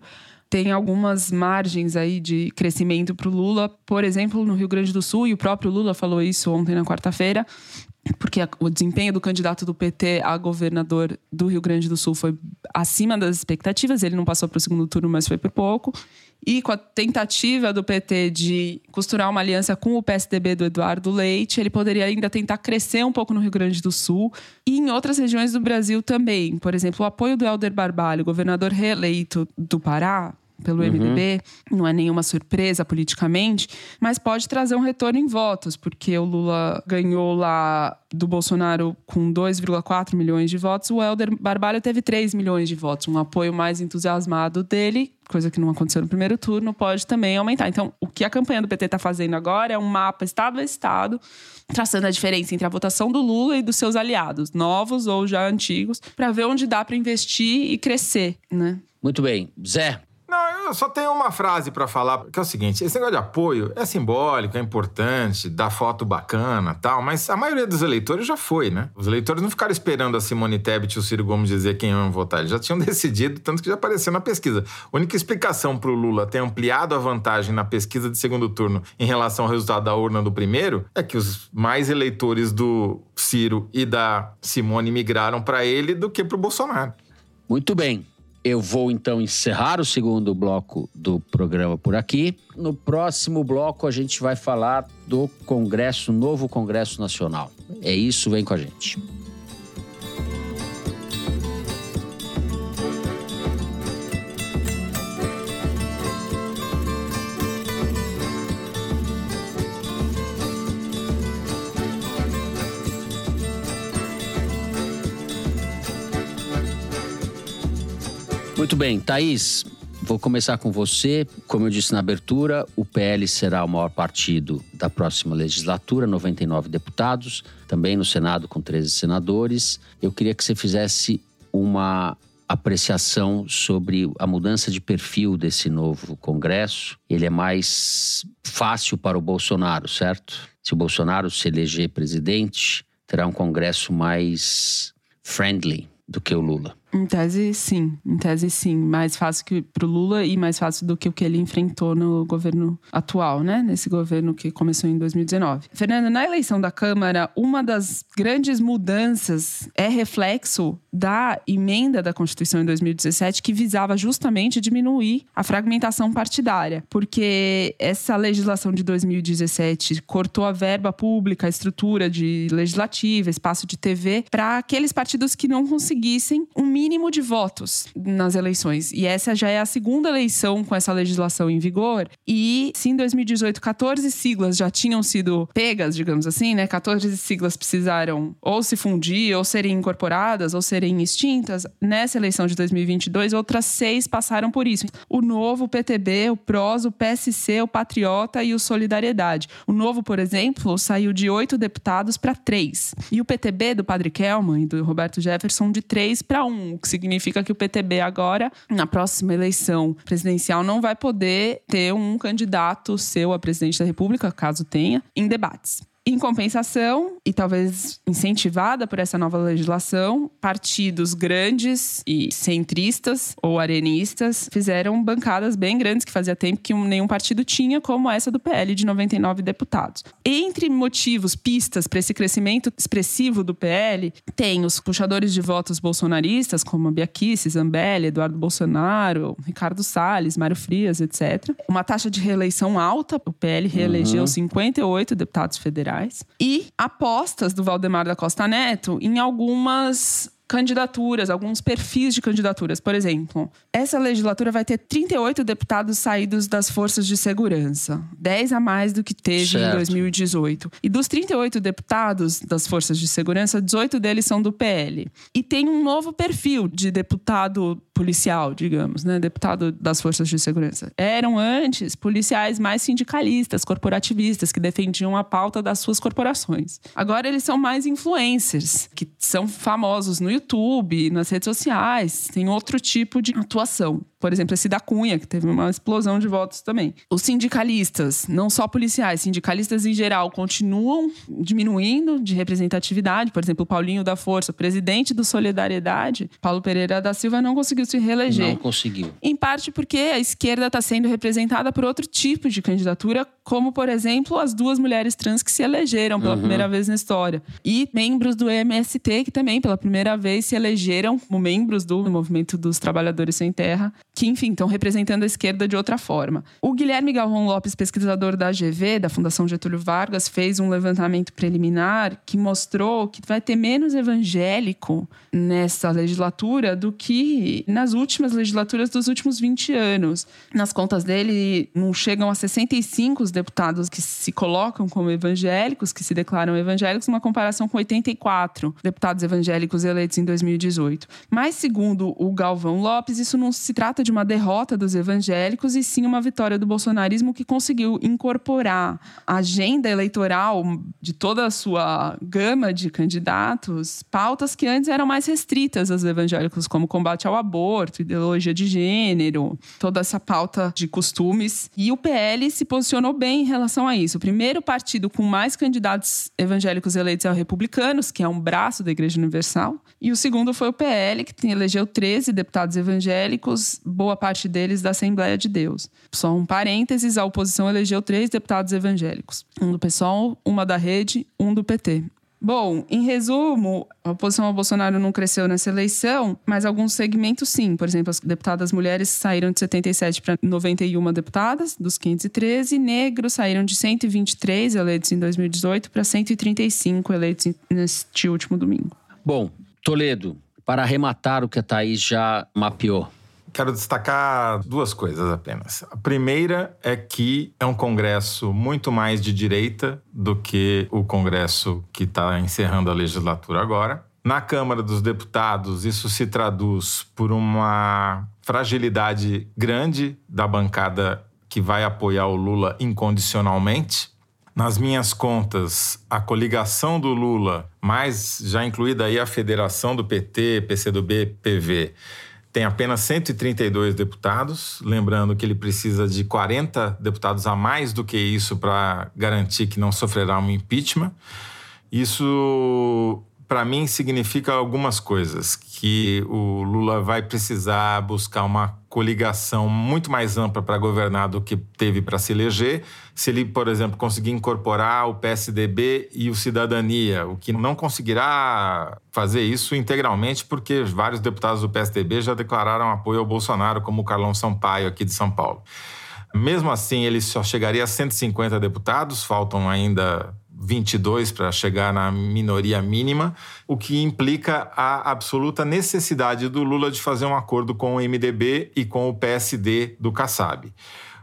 tem algumas margens aí de crescimento para o Lula, por exemplo, no Rio Grande do Sul, e o próprio Lula falou isso ontem na quarta-feira, porque o desempenho do candidato do PT a governador do Rio Grande do Sul foi acima das expectativas. Ele não passou para o segundo turno, mas foi por pouco. E com a tentativa do PT de costurar uma aliança com o PSDB do Eduardo Leite, ele poderia ainda tentar crescer um pouco no Rio Grande do Sul e em outras regiões do Brasil também. Por exemplo, o apoio do Helder Barbalho, governador reeleito do Pará, pelo Uhum. MDB, não é nenhuma surpresa politicamente, mas pode trazer um retorno em votos, porque o Lula ganhou lá do Bolsonaro com 2,4 milhões de votos, o Helder Barbalho teve 3 milhões de votos, um apoio mais entusiasmado dele, coisa que não aconteceu no primeiro turno, pode também aumentar. Então, o que a campanha do PT está fazendo agora é um mapa estado a estado, traçando a diferença entre a votação do Lula e dos seus aliados, novos ou já antigos, para ver onde dá para investir e crescer, né? Muito bem. Zé, eu só tenho uma frase pra falar, que é o seguinte: esse negócio de apoio é simbólico, é importante, dá foto bacana tal, mas a maioria dos eleitores já foi, né? Os eleitores não ficaram esperando a Simone Tebet e o Ciro Gomes dizer quem iam votar, eles já tinham decidido, tanto que já apareceu na pesquisa. A única explicação pro Lula ter ampliado a vantagem na pesquisa de segundo turno em relação ao resultado da urna do primeiro é que os mais eleitores do Ciro e da Simone migraram pra ele do que pro Bolsonaro. Muito bem. Eu vou então encerrar o segundo bloco do programa por aqui. No próximo bloco a gente vai falar do Congresso, novo Congresso Nacional. É isso, vem com a gente. Muito bem, Thaís, vou começar com você. Como eu disse na abertura, o PL será o maior partido da próxima legislatura, 99 deputados, também no Senado com 13 senadores. Eu queria que você fizesse uma apreciação sobre a mudança de perfil desse novo Congresso. Ele é mais fácil para o Bolsonaro, certo? Se o Bolsonaro se eleger presidente, terá um Congresso mais friendly do que o Lula. Em tese, sim. Em tese, sim. Mais fácil que pro Lula e mais fácil do que o que ele enfrentou no governo atual, né? Nesse governo que começou em 2019. Fernanda, na eleição da Câmara, uma das grandes mudanças é reflexo da emenda da Constituição em 2017 que visava justamente diminuir a fragmentação partidária. Porque essa legislação de 2017 cortou a verba pública, a estrutura de legislativa, espaço de TV, para aqueles partidos que não conseguissem um mínimo de votos nas eleições. E essa já é a segunda eleição com essa legislação em vigor. E se em 2018 14 siglas já tinham sido pegas, digamos assim, né? 14 siglas precisaram ou se fundir, ou serem incorporadas, ou serem extintas. Nessa eleição de 2022, outras seis passaram por isso. O Novo, o PTB, o PROS, o PSC, o Patriota e o Solidariedade. O Novo, por exemplo, saiu de oito deputados para três. E o PTB do Padre Kelman e do Roberto Jefferson de três para um o que significa que o PTB agora, na próxima eleição presidencial, não vai poder ter um candidato seu a presidente da República, caso tenha, em debates. Em compensação, e talvez incentivada por essa nova legislação, partidos grandes e centristas ou arenistas fizeram bancadas bem grandes que fazia tempo que nenhum partido tinha, como essa do PL de 99 deputados. Entre motivos, pistas para esse crescimento expressivo do PL, tem os puxadores de votos bolsonaristas, como a Bia Kicis, Zambelli, Eduardo Bolsonaro, Ricardo Salles, Mário Frias, etc. Uma taxa de reeleição alta, o PL reelegeu Uhum. 58 deputados federais. E apostas do Valdemar da Costa Neto em algumas candidaturas, alguns perfis de candidaturas. Por exemplo, essa legislatura vai ter 38 deputados saídos das forças de segurança, 10 a mais do que teve Certo. em 2018. E dos 38 deputados das forças de segurança, 18 deles são do PL. E tem um novo perfil de deputado policial, digamos, né? Deputado das forças de segurança. Eram antes policiais mais sindicalistas, corporativistas, que defendiam a pauta das suas corporações. Agora eles são mais influencers, que são famosos no YouTube, nas redes sociais, tem outro tipo de atuação. Por exemplo, esse da Cunha, que teve uma explosão de votos também. Os sindicalistas, não só policiais, sindicalistas em geral, continuam diminuindo de representatividade. Por exemplo, o Paulinho da Força, presidente do Solidariedade, Paulo Pereira da Silva, não conseguiu se reeleger. Não conseguiu. Em parte porque a esquerda está sendo representada por outro tipo de candidatura, como, por exemplo, as duas mulheres trans que se elegeram pela primeira vez na história. E membros do MST, que também, pela primeira vez, se elegeram como membros do Movimento dos Trabalhadores Sem Terra, que, enfim, estão representando a esquerda de outra forma. O Guilherme Galvão Lopes, pesquisador da AGV, da Fundação Getúlio Vargas, fez um levantamento preliminar que mostrou que vai ter menos evangélico nessa legislatura do que nas últimas legislaturas dos últimos 20 anos. Nas contas dele, não chegam a 65 os deputados que se colocam como evangélicos, que se declaram evangélicos, numa comparação com 84 deputados evangélicos eleitos em 2018. Mas, segundo o Galvão Lopes, isso não se trata de uma derrota dos evangélicos, e sim uma vitória do bolsonarismo que conseguiu incorporar a agenda eleitoral de toda a sua gama de candidatos, pautas que antes eram mais restritas aos evangélicos, como combate ao aborto, ideologia de gênero, toda essa pauta de costumes. E o PL se posicionou bem em relação a isso. O primeiro partido com mais candidatos evangélicos eleitos é o Republicanos, que é um braço da Igreja Universal. E o segundo foi o PL, que elegeu 13 deputados evangélicos, boa parte deles da Assembleia de Deus. Só um parênteses, a oposição elegeu três deputados evangélicos. Um do PSOL, uma da Rede, um do PT. Bom, em resumo, a oposição ao Bolsonaro não cresceu nessa eleição, mas alguns segmentos sim. Por exemplo, as deputadas mulheres saíram de 77 para 91 deputadas, dos 513. Negros saíram de 123 eleitos em 2018 para 135 eleitos neste último domingo. Bom, Toledo, para arrematar o que a Thaís já mapeou. Quero destacar duas coisas apenas. A primeira é que é um congresso muito mais de direita do que o congresso que está encerrando a legislatura agora. Na Câmara dos Deputados, isso se traduz por uma fragilidade grande da bancada que vai apoiar o Lula incondicionalmente. Nas minhas contas, a coligação do Lula, mais já incluída aí a federação do PT, PCdoB, PV, tem apenas 132 deputados, lembrando que ele precisa de 40 deputados a mais do que isso para garantir que não sofrerá um impeachment. Isso, para mim, significa algumas coisas: que o Lula vai precisar buscar uma coligação muito mais ampla para governar do que teve para se eleger. Se ele, por exemplo, conseguir incorporar o PSDB e o Cidadania, o que não conseguirá fazer isso integralmente, porque vários deputados do PSDB já declararam apoio ao Bolsonaro, como o Carlão Sampaio, aqui de São Paulo. Mesmo assim, ele só chegaria a 150 deputados, faltam ainda 22 para chegar na minoria mínima, o que implica a absoluta necessidade do Lula de fazer um acordo com o MDB e com o PSD do Kassab.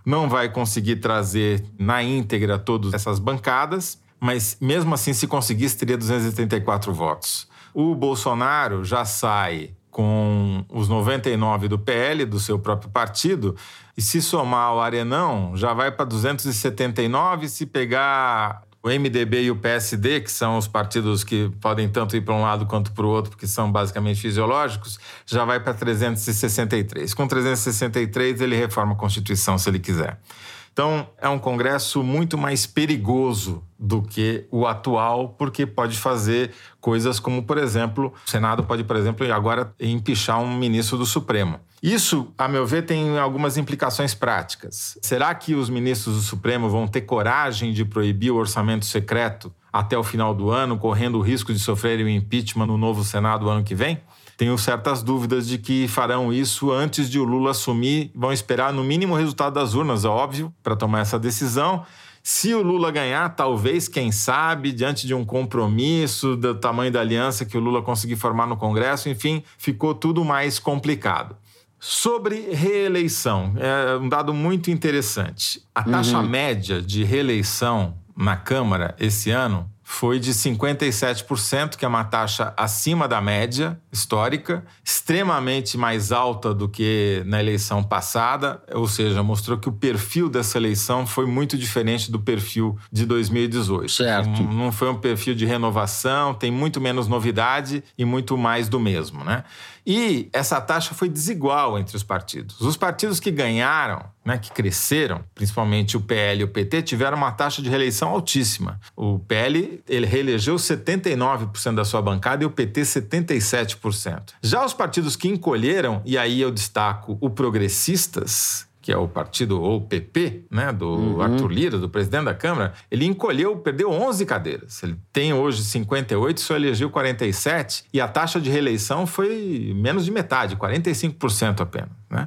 Não vai conseguir trazer na íntegra todas essas bancadas, mas mesmo assim, se conseguisse, teria 284 votos. O Bolsonaro já sai com os 99 do PL, do seu próprio partido, e se somar o Arenão, já vai para 279. Se pegar o MDB e o PSD, que são os partidos que podem tanto ir para um lado quanto para o outro, porque são basicamente fisiológicos, já vai para 363. Com 363, ele reforma a Constituição se ele quiser. Então, é um Congresso muito mais perigoso do que o atual, porque pode fazer coisas como, por exemplo, o Senado pode, por exemplo, agora empichar um ministro do Supremo. Isso, a meu ver, tem algumas implicações práticas. Será que os ministros do Supremo vão ter coragem de proibir o orçamento secreto até o final do ano, correndo o risco de sofrerem o impeachment no novo Senado ano que vem? Tenho certas dúvidas de que farão isso antes de o Lula assumir. Vão esperar no mínimo o resultado das urnas, óbvio, para tomar essa decisão. Se o Lula ganhar, talvez, quem sabe, diante de um compromisso do tamanho da aliança que o Lula conseguir formar no Congresso, enfim, ficou tudo mais complicado. Sobre reeleição, é um dado muito interessante. A taxa uhum. média de reeleição na Câmara esse ano foi de 57%, que é uma taxa acima da média histórica, extremamente mais alta do que na eleição passada, ou seja, mostrou que o perfil dessa eleição foi muito diferente do perfil de 2018. Certo. Não foi um perfil de renovação, tem muito menos novidade e muito mais do mesmo, né? E essa taxa foi desigual entre os partidos. Os partidos que ganharam, né, que cresceram, principalmente o PL e o PT, tiveram uma taxa de reeleição altíssima. O PL ele reelegeu 79% da sua bancada e o PT 77%. Já os partidos que encolheram, e aí eu destaco o Progressistas, que é o partido, ou PP, né, do uhum. Arthur Lira, do presidente da Câmara, ele encolheu, perdeu 11 cadeiras. Ele tem hoje 58, só elegeu 47, e a taxa de reeleição foi menos de metade, 45% apenas. Né?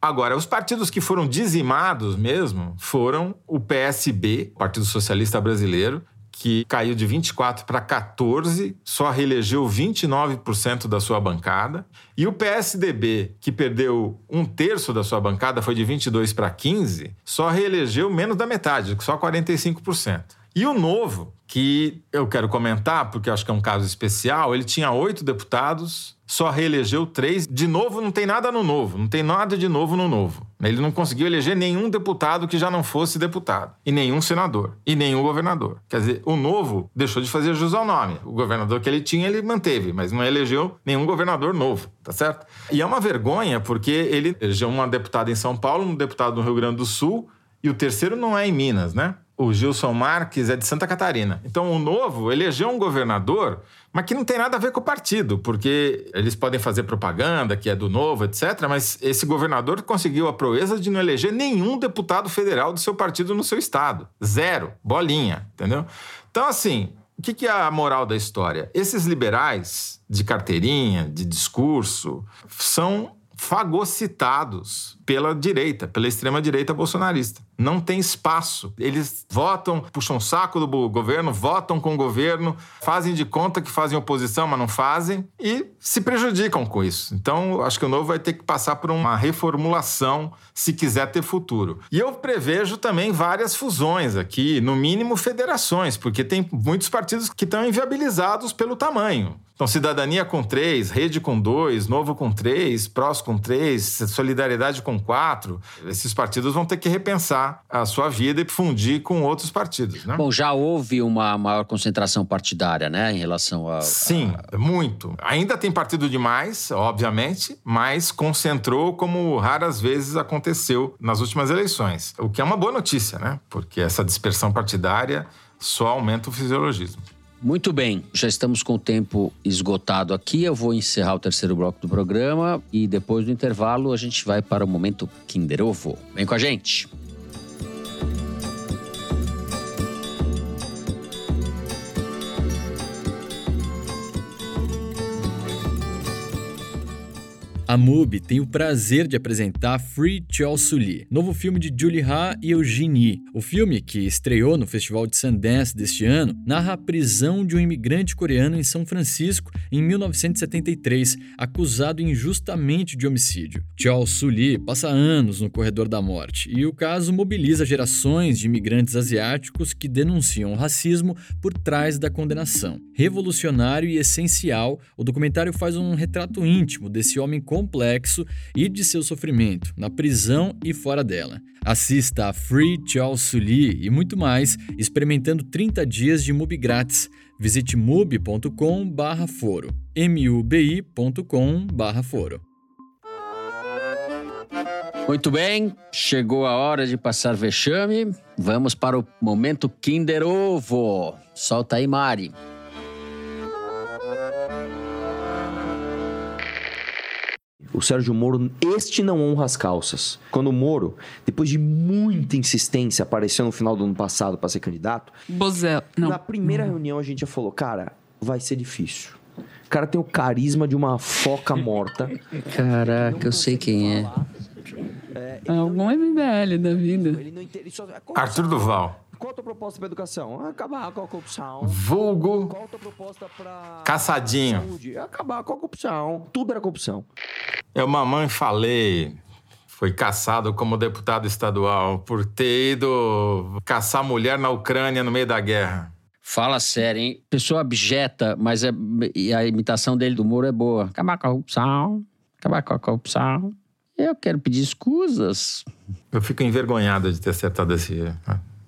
Agora, os partidos que foram dizimados mesmo foram o PSB, Partido Socialista Brasileiro, que caiu de 24 para 14, só reelegeu 29% da sua bancada. E o PSDB, que perdeu um terço da sua bancada, foi de 22 para 15, só reelegeu menos da metade, só 45%. E o Novo, que eu quero comentar, porque acho que é um caso especial, ele tinha oito deputados, só reelegeu três. De novo, não tem nada no novo, não tem nada de novo no novo. Ele não conseguiu eleger nenhum deputado que já não fosse deputado, e nenhum senador, e nenhum governador. Quer dizer, o novo deixou de fazer jus ao nome. O governador que ele tinha, ele manteve, mas não elegeu nenhum governador novo, tá certo? E é uma vergonha, porque ele elegeu uma deputada em São Paulo, um deputado no Rio Grande do Sul, e o terceiro não é em Minas, né? O Gilson Marques é de Santa Catarina. Então, o Novo elegeu um governador, mas que não tem nada a ver com o partido, porque eles podem fazer propaganda que é do Novo, etc., mas esse governador conseguiu a proeza de não eleger nenhum deputado federal do seu partido no seu estado. Zero. Bolinha, entendeu? Então, assim, o que é a moral da história? Esses liberais de carteirinha, de discurso, são fagocitados pela direita, pela extrema-direita bolsonarista. Não tem espaço. Eles votam, puxam saco do governo, votam com o governo, fazem de conta que fazem oposição, mas não fazem, e se prejudicam com isso. Então, acho que o Novo vai ter que passar por uma reformulação se quiser ter futuro. E eu prevejo também várias fusões aqui, no mínimo federações, porque tem muitos partidos que estão inviabilizados pelo tamanho. Então, Cidadania com três, Rede com dois, Novo com três, Prós com três, Solidariedade com quatro. Esses partidos vão ter que repensar a sua vida e fundir com outros partidos, né? Bom, já houve uma maior concentração partidária, né, em relação a... Sim, a... muito. Ainda tem partido demais, obviamente, mas concentrou como raras vezes aconteceu nas últimas eleições. O que é uma boa notícia, né? Porque essa dispersão partidária só aumenta o fisiologismo. Muito bem, já estamos com o tempo esgotado aqui. Eu vou encerrar o terceiro bloco do programa e depois do intervalo a gente vai para o momento Kinder Ovo. Vem com a gente! A MUBI tem o prazer de apresentar Free Chol Suli, novo filme de Julie Ha e Eugenie. O filme, que estreou no Festival de Sundance deste ano, narra a prisão de um imigrante coreano em São Francisco em 1973, acusado injustamente de homicídio. Chol Suli passa anos no corredor da morte e o caso mobiliza gerações de imigrantes asiáticos que denunciam o racismo por trás da condenação. Revolucionário e essencial, o documentário faz um retrato íntimo desse homem complexo e de seu sofrimento, na prisão e fora dela. Assista a Free Chao Suli e muito mais, experimentando 30 dias de MUBI grátis. Visite mubi.com/foro. mubi.com/foro. Muito bem, chegou a hora de passar vexame. Vamos para o momento Kinder Ovo. Solta aí, Mari. O Sérgio Moro, este não honra as calças. Quando o Moro, depois de muita insistência, apareceu no final do ano passado para ser candidato. Bozel, não. Na primeira reunião a gente já falou, cara, vai ser difícil. O cara tem o carisma de uma foca morta. Caraca, eu sei quem é. É, é algum MBL da vida. Arthur Duval. Qual a tua proposta para educação? Acabar com a corrupção. Vulgo. Qual a tua proposta para Caçadinho. saúde? Acabar com a corrupção. Tudo era corrupção. Eu, mamãe, falei. Foi caçado como deputado estadual por ter ido caçar mulher na Ucrânia no meio da guerra. Fala sério, hein? Pessoa abjeta, mas é, e a imitação dele do Moro é boa. Acabar com a corrupção, acabar com a corrupção. Eu quero pedir escusas. Eu fico envergonhado de ter acertado esse.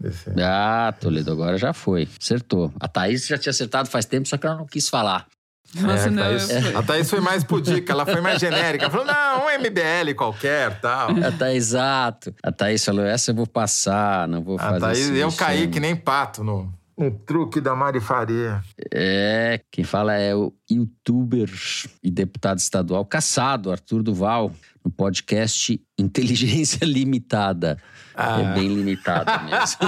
Esse... Ah, Toledo, agora já foi. Acertou. A Thaís já tinha acertado faz tempo, só que ela não quis falar. Nossa, É, não. Thaís- A Thaís foi mais pudica, ela foi mais genérica. Ela falou, não, um MBL qualquer, tal. A Thaís, exato. A Thaís falou, essa eu vou passar, não vou A fazer Thaís, eu caí que nem pato no, no truque da Mari Faria. É, quem fala é o youtuber e deputado estadual caçado, Arthur Duval, no podcast Inteligência Limitada. Ah. É bem limitado mesmo.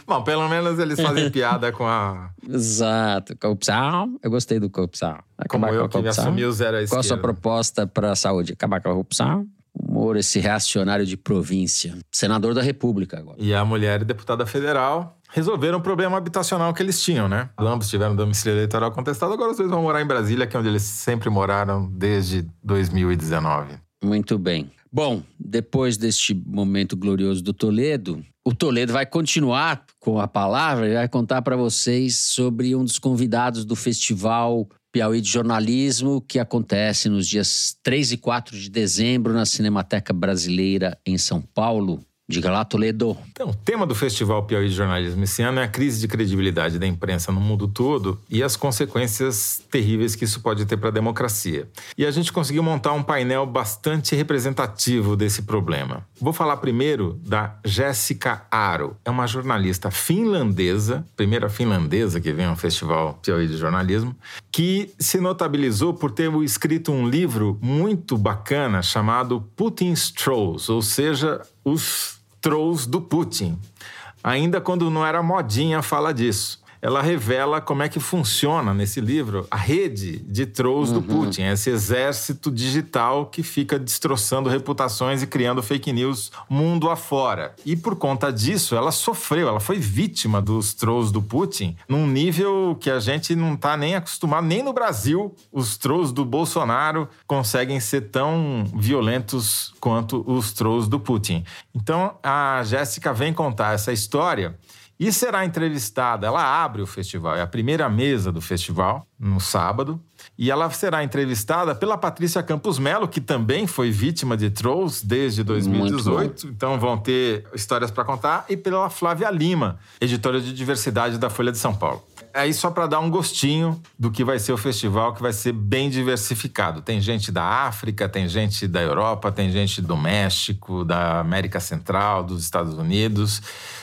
Bom, pelo menos eles fazem piada com a. Exato. Corrupção. Eu gostei do corrupção. Como Acabar eu com a que corrupção. assumi o zero à Qual a sua esquerda. proposta para a saúde? Acabar com a corrupção? O Moro, esse reacionário de província. Senador da República agora. E a mulher deputada federal resolveram o problema habitacional que eles tinham, né? Ambos tiveram domicílio eleitoral contestado, agora os dois vão morar em Brasília, que é onde eles sempre moraram desde 2019. Muito bem. Bom, depois deste momento glorioso do Toledo, o Toledo vai continuar com a palavra e vai contar para vocês sobre um dos convidados do Festival Piauí de Jornalismo, que acontece nos dias 3 e 4 de dezembro na Cinemateca Brasileira em São Paulo. Diga lá, Toledo. Então, o tema do Festival Piauí de Jornalismo esse ano é a crise de credibilidade da imprensa no mundo todo e as consequências terríveis que isso pode ter para a democracia. E a gente conseguiu montar um painel bastante representativo desse problema. Vou falar primeiro da Jéssica Aro. É uma jornalista finlandesa, primeira finlandesa que vem ao Festival Piauí de Jornalismo, que se notabilizou por ter escrito um livro muito bacana chamado Putin's Trolls, ou seja, os trolls do Putin. Ainda quando não era modinha falar disso ela revela como é que funciona nesse livro a rede de trolls uhum. do Putin, esse exército digital que fica destroçando reputações e criando fake news mundo afora. E por conta disso, ela sofreu, ela foi vítima dos trolls do Putin num nível que a gente não está nem acostumado, nem no Brasil os trolls do Bolsonaro conseguem ser tão violentos quanto os trolls do Putin. Então a Jéssica vem contar essa história e será entrevistada. Ela abre o festival, é a primeira mesa do festival, no sábado. E ela será entrevistada pela Patrícia Campos Melo, que também foi vítima de trolls desde 2018. Então vão ter histórias para contar. E pela Flávia Lima, editora de diversidade da Folha de São Paulo. Aí só para dar um gostinho do que vai ser o festival, que vai ser bem diversificado. Tem gente da África, tem gente da Europa, tem gente do México, da América Central, dos Estados Unidos.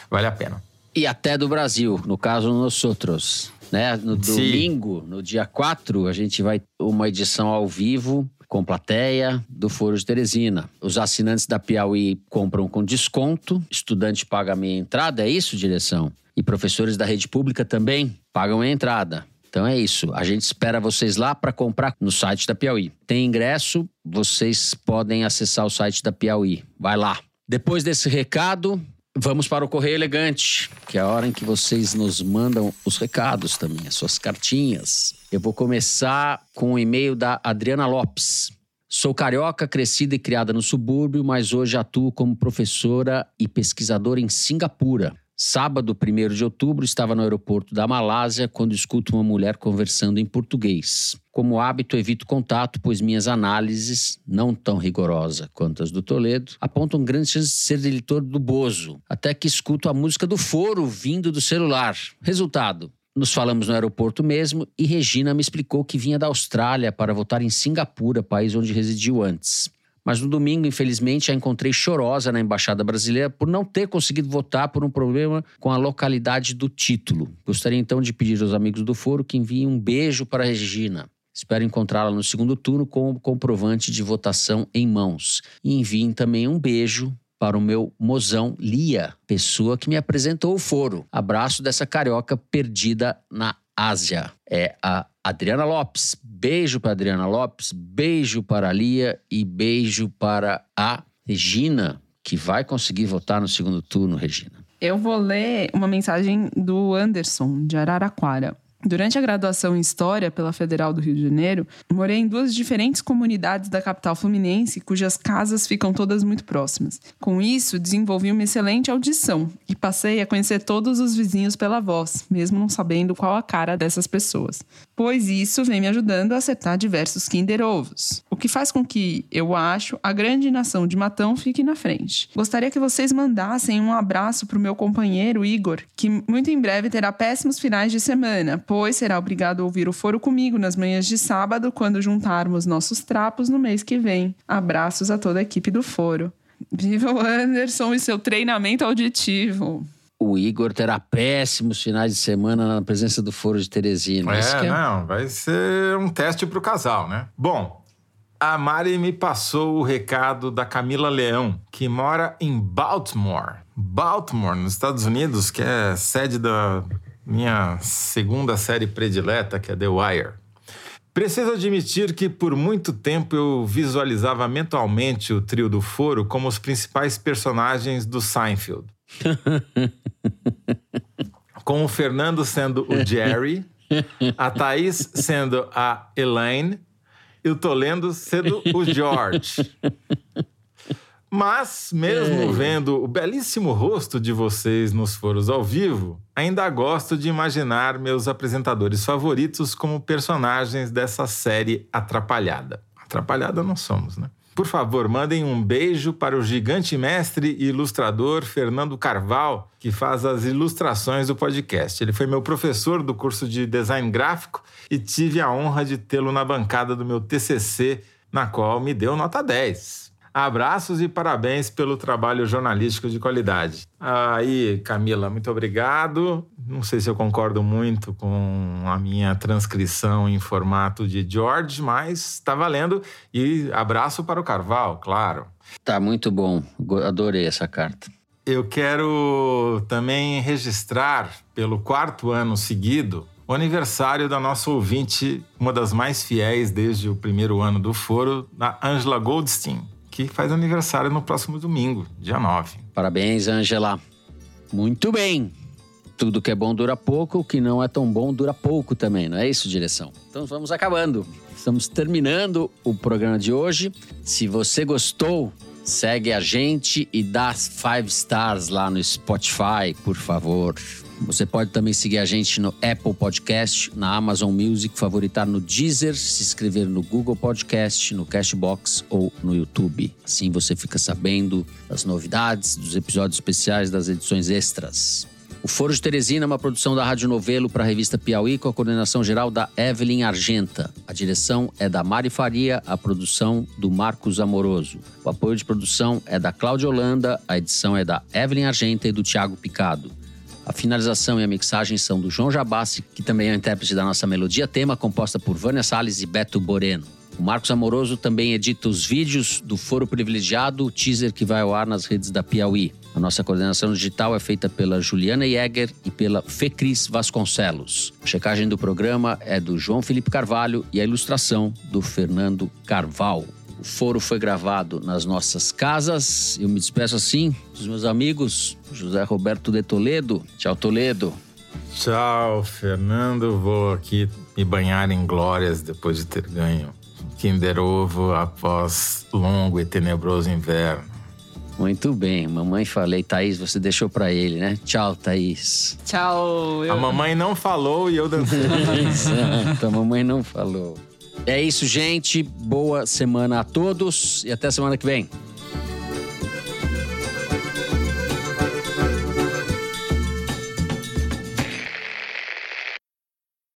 Vale a pena e até do Brasil, no caso nós outros. Né? No domingo, no dia 4, a gente vai uma edição ao vivo com plateia do Foro de Teresina. Os assinantes da Piauí compram com desconto, estudante paga meia entrada, é isso, direção? E professores da rede pública também pagam a entrada. Então é isso. A gente espera vocês lá para comprar no site da Piauí. Tem ingresso, vocês podem acessar o site da Piauí. Vai lá. Depois desse recado, Vamos para o Correio Elegante, que é a hora em que vocês nos mandam os recados também, as suas cartinhas. Eu vou começar com o um e-mail da Adriana Lopes. Sou carioca, crescida e criada no subúrbio, mas hoje atuo como professora e pesquisadora em Singapura. Sábado, 1 de outubro, estava no aeroporto da Malásia quando escuto uma mulher conversando em português. Como hábito, evito contato, pois minhas análises, não tão rigorosas quanto as do Toledo, apontam grandes chances de ser editor do Bozo, até que escuto a música do foro vindo do celular. Resultado: nos falamos no aeroporto mesmo e Regina me explicou que vinha da Austrália para votar em Singapura, país onde residiu antes. Mas no domingo, infelizmente, a encontrei chorosa na Embaixada Brasileira por não ter conseguido votar por um problema com a localidade do título. Gostaria então de pedir aos amigos do foro que enviem um beijo para a Regina. Espero encontrá-la no segundo turno com o comprovante de votação em mãos. E enviem também um beijo para o meu mozão Lia, pessoa que me apresentou o foro. Abraço dessa carioca perdida na Ásia. É a Adriana Lopes. Beijo para Adriana Lopes, beijo para a Lia e beijo para a Regina, que vai conseguir votar no segundo turno, Regina. Eu vou ler uma mensagem do Anderson, de Araraquara. Durante a graduação em História pela Federal do Rio de Janeiro, morei em duas diferentes comunidades da capital fluminense, cujas casas ficam todas muito próximas. Com isso, desenvolvi uma excelente audição e passei a conhecer todos os vizinhos pela voz, mesmo não sabendo qual a cara dessas pessoas. Pois isso vem me ajudando a acertar diversos Kinder Ovos, o que faz com que, eu acho, a grande nação de Matão fique na frente. Gostaria que vocês mandassem um abraço para o meu companheiro Igor, que muito em breve terá péssimos finais de semana depois será obrigado a ouvir o foro comigo nas manhãs de sábado, quando juntarmos nossos trapos no mês que vem. Abraços a toda a equipe do foro. Viva o Anderson e seu treinamento auditivo. O Igor terá péssimos finais de semana na presença do Foro de Teresina. É, é... não, vai ser um teste para o casal, né? Bom, a Mari me passou o recado da Camila Leão, que mora em Baltimore. Baltimore, nos Estados Unidos, que é sede da minha segunda série predileta, que é The Wire. Preciso admitir que por muito tempo eu visualizava mentalmente o trio do Foro como os principais personagens do Seinfeld. Com o Fernando sendo o Jerry, a Thaís sendo a Elaine e o Tolendo sendo o George. Mas, mesmo É. vendo o belíssimo rosto de vocês nos foros ao vivo, ainda gosto de imaginar meus apresentadores favoritos como personagens dessa série atrapalhada. Atrapalhada não somos, né? Por favor, mandem um beijo para o gigante mestre e ilustrador Fernando Carval, que faz as ilustrações do podcast. Ele foi meu professor do curso de design gráfico e tive a honra de tê-lo na bancada do meu TCC, na qual me deu nota 10. Abraços e parabéns pelo trabalho jornalístico de qualidade. Aí, Camila, muito obrigado. Não sei se eu concordo muito com a minha transcrição em formato de George, mas está valendo. E abraço para o Carval, claro. Tá muito bom. Adorei essa carta. Eu quero também registrar, pelo quarto ano seguido, o aniversário da nossa ouvinte, uma das mais fiéis desde o primeiro ano do foro, da Angela Goldstein, que faz aniversário no próximo domingo, dia 9. Parabéns, Angela. Muito bem. Tudo que é bom dura pouco, o que não é tão bom dura pouco também, não é isso, direção? Então vamos acabando. Estamos terminando o programa de hoje. Se você gostou, segue a gente e dá five stars lá no Spotify, por favor. Você pode também seguir a gente no Apple Podcast, na Amazon Music, favoritar no Deezer, se inscrever no Google Podcast, no Cashbox ou no YouTube. Assim você fica sabendo das novidades, dos episódios especiais, das edições extras. O Foro de Teresina é uma produção da Rádio Novelo para a revista Piauí, com a coordenação geral da Evelyn Argenta. A direção é da Mari Faria, a produção do Marcos Amoroso. O apoio de produção é da Cláudia Holanda, a edição é da Evelyn Argenta e do Tiago Picado. A finalização e a mixagem são do João Jabassi, que também é o intérprete da nossa melodia tema, composta por Vânia Salles e Beto Boreno. O Marcos Amoroso também edita os vídeos do Foro Privilegiado, o teaser que vai ao ar nas redes da Piauí. A nossa coordenação digital é feita pela Juliana Jäger e pela Fecris Vasconcelos. A checagem do programa é do João Felipe Carvalho e a ilustração do Fernando Carval. O foro foi gravado nas nossas casas. Eu me despeço assim dos meus amigos, José Roberto de Toledo. Tchau, Toledo. Tchau, Fernando. Vou aqui me banhar em glórias depois de ter ganho Kinder Ovo após longo e tenebroso inverno. Muito bem, mamãe falei, Thaís, você deixou pra ele, né? Tchau, Thaís. Tchau. A mamãe não falou e eu dancei. Exato, a mamãe não falou. É isso, gente. Boa semana a todos e até semana que vem.